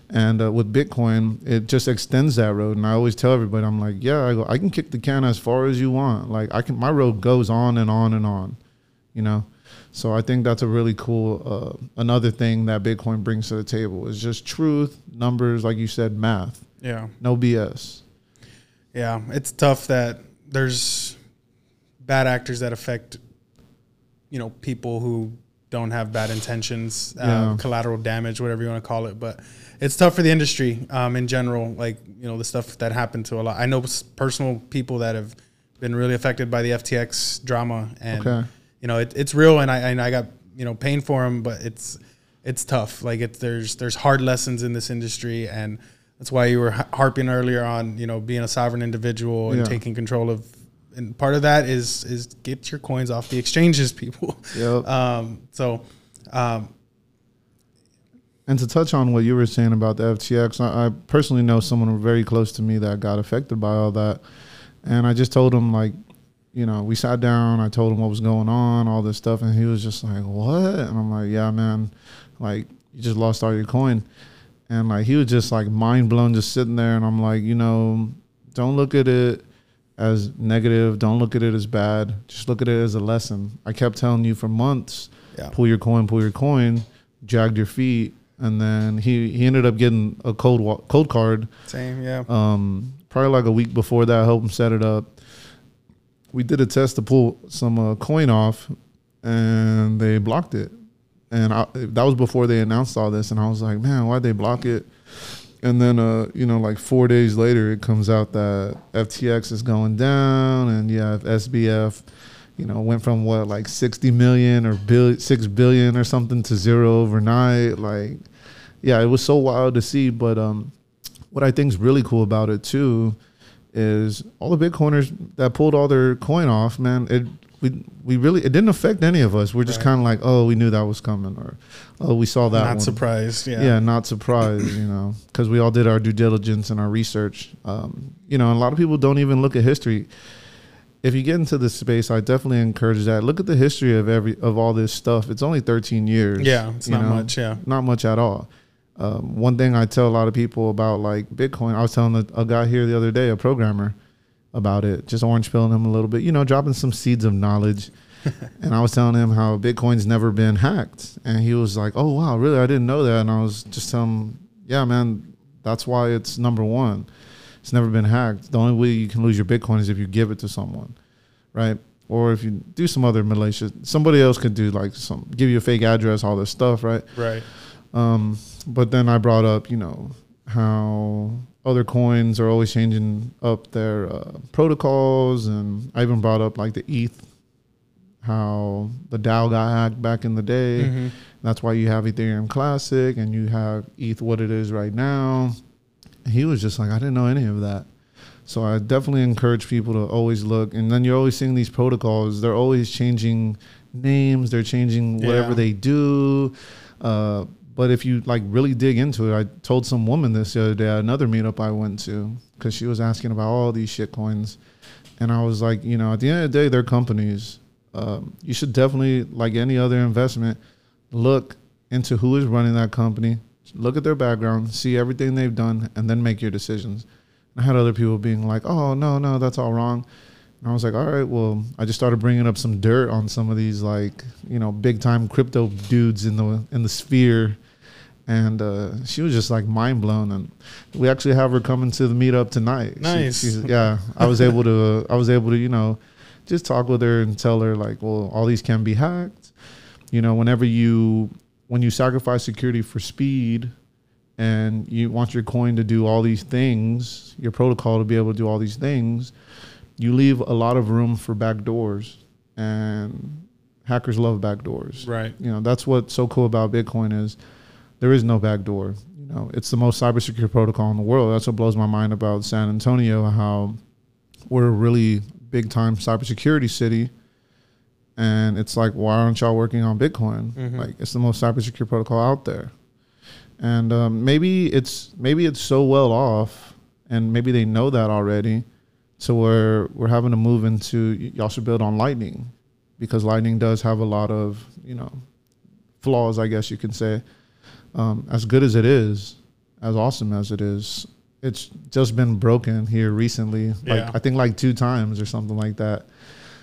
And uh, with Bitcoin, it just extends that road. And I always tell everybody, I'm like, yeah, I, go, I can kick the can as far as you want. Like I can, my road goes on and on and on, you know. So I think that's a really cool uh, another thing that Bitcoin brings to the table is just truth, numbers, like you said, math, yeah. no BS. Yeah, it's tough that there's bad actors that affect, you know, people who don't have bad intentions, Yeah. uh, collateral damage, whatever you want to call it. But it's tough for the industry um, in general. Like you know, the stuff that happened to a lot. I know personal people that have been really affected by the FTX drama, and Okay. You know, it, it's real. And I and I got you know pain for them, but it's it's tough. Like it's there's there's hard lessons in this industry, and that's why you were harping earlier on, you know, being a sovereign individual and Yeah. taking control of. And part of that is is get your coins off the exchanges, people. Yep. Um, so, um, And to touch on what you were saying about the FTX, I, I personally know someone very close to me that got affected by all that. And I just told him, like, you know, we sat down, I told him what was going on, all this stuff. And he was just like, what? And I'm like, yeah, man, like, you just lost all your coin. And like, he was just like mind blown, just sitting there. And I'm like, you know, don't look at it as negative. Don't look at it as bad. Just look at it as a lesson. I kept telling you for months, Yeah. pull your coin, pull your coin, jagged your feet, and then he he ended up getting a cold code card. Same. Yeah. Um, probably like a week before that, I helped him set it up. We did a test to pull some uh, coin off, and they blocked it. And I, that was before they announced all this, and I was like, man, why'd they block it? And then, uh, you know, like four days later, it comes out that FTX is going down, and yeah, SBF, you know, went from what like sixty million or bill, six billion or something to zero overnight. Like, yeah, it was so wild to see. But um, what I think is really cool about it too is all the Bitcoiners that pulled all their coin off. Man, it we we really it didn't affect any of us. We're just Right. kind of like, oh, we knew that was coming, or oh, we saw that. Not one. surprised. Yeah. Yeah. not surprised, you know, because we all did our due diligence and our research. Um, you know, a lot of people don't even look at history. If you get into this space, I definitely encourage that. Look at the history of every of all this stuff. It's only 13 years. Yeah, it's not much, yeah. not much at all. Um, one thing I tell a lot of people about like Bitcoin, I was telling a, a guy here the other day, a programmer, about it, just orange pilling him a little bit, you know, dropping some seeds of knowledge. and I was telling him how Bitcoin's never been hacked, and he was like, "Oh wow, really? I didn't know that." And I was just telling him, "Yeah, man, that's why it's number one. It's never been hacked. The only way you can lose your Bitcoin is if you give it to someone, right? Or if you do some other malicious. Somebody else could do like some, give you a fake address, all this stuff, right? Right. Um, but then I brought up, you know, how other coins are always changing up their uh, protocols, and I even brought up like the ETH, how the DAO got hacked back in the day. Mhm. That's why you have Ethereum Classic and you have ETH what it is right now. He was just like, I didn't know any of that. So I definitely encourage people to always look. And then you're always seeing these protocols. They're always changing names. They're changing whatever Yeah. they do. Uh, but if you like really dig into it, I told some woman this the other day at another meetup I went to because she was asking about all these shit coins. And I was like, you know, at the end of the day, they're companies. Um, you should definitely, like any other investment, look into who is running that company, look at their background, see everything they've done, and then make your decisions. I had other people being like, "Oh no, no, that's all wrong," and I was like, "All right, well," I just started bringing up some dirt on some of these like you know big time crypto dudes in the in the sphere, and uh, she was just like mind blown. And we actually have her coming to the meetup tonight. She- Nice. she's- yeah, I was able to I was able to you know just talk with her and tell her like, well, all these can be hacked. You know, whenever you when you sacrifice security for speed and you want your coin to do all these things, your protocol to be able to do all these things, you leave a lot of room for backdoors. And hackers love backdoors. Right. You know, that's what's so cool about Bitcoin is there is no backdoor. You know, it's the most cyber secure protocol in the world. That's what blows my mind about San Antonio, how we're a really big time cybersecurity city. And it's like, why aren't y'all working on Bitcoin? Mhm. Like, it's the most cyber secure protocol out there. And um, maybe it's maybe it's so well off, and maybe they know that already. So we're we're having to move into y'all should build on Lightning, because Lightning does have a lot of you know flaws, I guess you can say. Um, as good as it is, as awesome as it is, it's just been broken here recently. Like Yeah. I think like two times or something like that.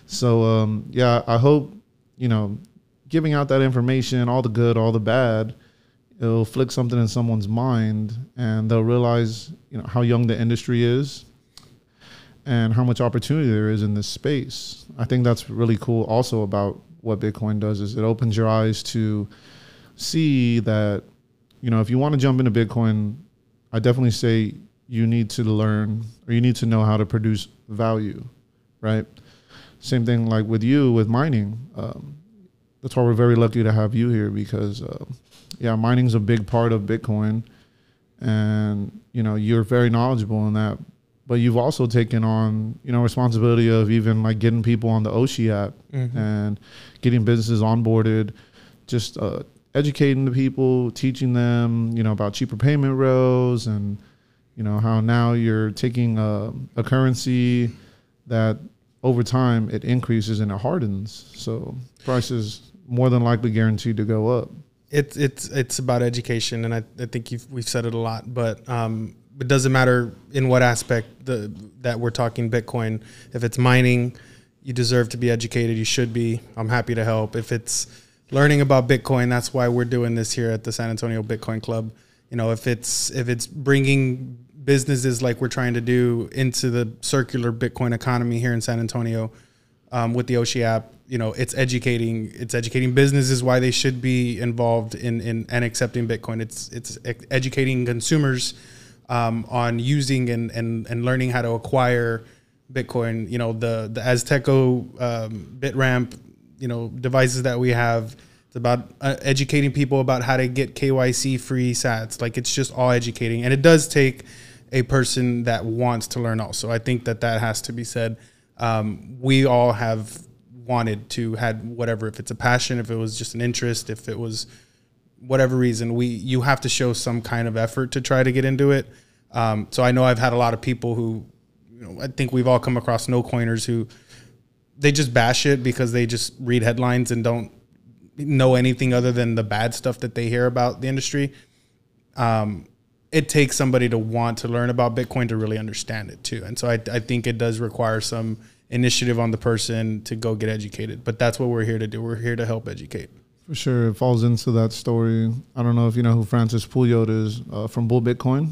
So um, yeah, I hope you know giving out that information, all the good, all the bad, it'll flick something in someone's mind, and they'll realize you know how young the industry is, and how much opportunity there is in this space. I think that's really cool. Also about what Bitcoin does is it opens your eyes to see that you know if you want to jump into Bitcoin, I definitely say you need to learn or you need to know how to produce value, right? Same thing like with you with mining. Um, that's why we're very lucky to have you here because, uh, yeah, mining's a big part of Bitcoin, and you know you're very knowledgeable in that. But you've also taken on you know responsibility of even like getting people on the Oshi app Mhm. and getting businesses onboarded, just uh, educating the people, teaching them, you know, about cheaper payment rails and, you know, how now you're taking a, a currency that over time it increases and it hardens. So prices more than likely guaranteed to go up. It's it's it's about education, and I, I think you've, we've said it a lot. But um, it doesn't matter in what aspect the that we're talking Bitcoin. If it's mining, you deserve to be educated. You should be. I'm happy to help. If it's learning about Bitcoin, that's why we're doing this here at the San Antonio Bitcoin Club. You know, if it's if it's bringing businesses like we're trying to do into the circular Bitcoin economy here in San Antonio um, with the Oshi app, you know, it's educating it's educating businesses why they should be involved in in and accepting Bitcoin. It's it's educating consumers um, on using and, and and learning how to acquire Bitcoin. You know, the the Azteco um, BitRamp, you know, devices that we have. It's about uh, educating people about how to get KYC free Sats. Like it's just all educating, and it does take a person that wants to learn. Also, I think that that has to be said. Um, we all have wanted to had whatever if it's a passion if it was just an interest if it was whatever reason we you have to show some kind of effort to try to get into it um, so i know i've had a lot of people who you know i think we've all come across no coiners who they just bash it because they just read headlines and don't know anything other than the bad stuff that they hear about the industry um, it takes somebody to want to learn about bitcoin to really understand it too and so I, I think it does require some initiative on the person to go get educated. But that's what we're here to do. We're here to help educate. For sure, it falls into that story. I don't know if you know who Francis Pouliot is uh, from Bull Bitcoin.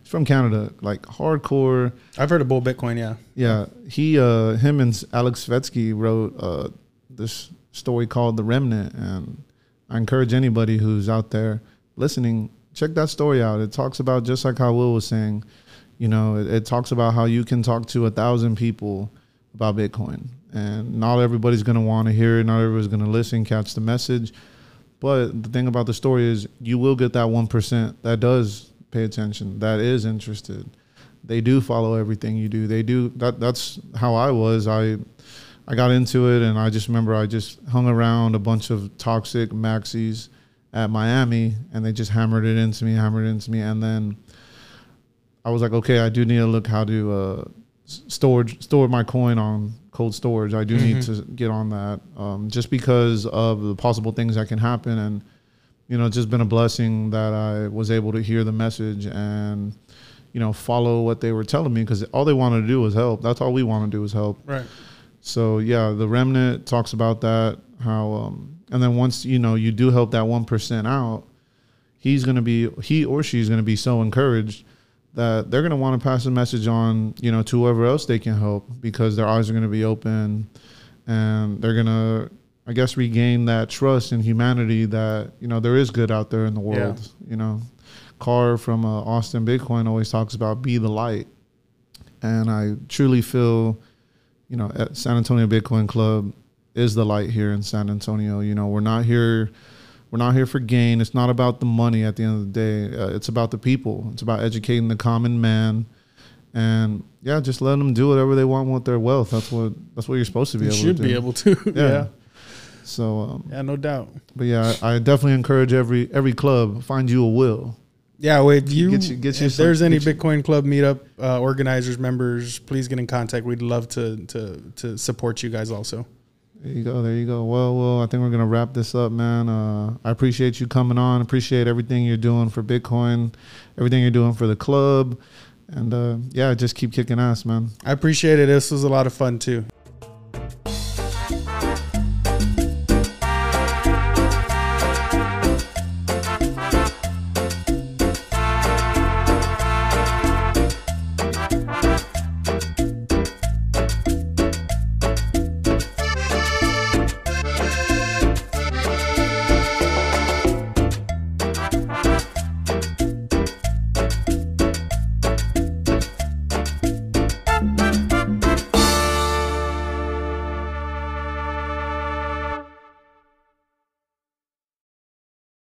He's from Canada, like hardcore. I've heard of Bull Bitcoin. Yeah, yeah. He, uh, him, and Alex Svetski wrote uh, this story called "The Remnant," and I encourage anybody who's out there listening, check that story out. It talks about just like how Will was saying. You know, it, it talks about how you can talk to a thousand people about Bitcoin. And not everybody's going to want to hear it. Not everybody's going to listen, catch the message. But the thing about the story is, you will get that 1% that does pay attention, that is interested. They do follow everything you do. They do. That, that's how I was. I, I got into it, and I just remember I just hung around a bunch of toxic maxis at Miami, and they just hammered it into me, hammered it into me. And then I was like, okay, I do need to look how to. Uh, storage store my coin on cold storage. I do mm-hmm. need to get on that um, just because of the possible things that can happen. And you know, it's just been a blessing that I was able to hear the message and you know follow what they were telling me because all they wanted to do was help. That's all we want to do is help. Right. So yeah, the remnant talks about that how um, and then once you know you do help that one percent out, he's gonna be he or she's gonna be so encouraged that they're going to want to pass a message on, you know, to whoever else they can help because their eyes are going to be open and they're going to, I guess, regain that trust in humanity that, you know, there is good out there in the world. Yeah. You know, Carr from uh, Austin Bitcoin always talks about be the light. And I truly feel, you know, at San Antonio Bitcoin Club is the light here in San Antonio. You know, we're not here we're not here for gain. It's not about the money at the end of the day. Uh, it's about the people. It's about educating the common man, and yeah, just letting them do whatever they want with their wealth. That's what that's what you're supposed to be able to do. you able should to. be able to. yeah. yeah. So um, yeah, no doubt. But yeah, I, I, definitely encourage every every club find you a will. Yeah, well, if you, get you, get you if some, there's any Bitcoin Club meetup uh, organizers, members, please get in contact. We'd love to to to support you guys also. There you go. There you go. Well, well, I think we're gonna wrap this up, man. Uh, I appreciate you coming on. Appreciate everything you're doing for Bitcoin, everything you're doing for the club, and uh, yeah, just keep kicking ass, man. I appreciate it. This was a lot of fun too.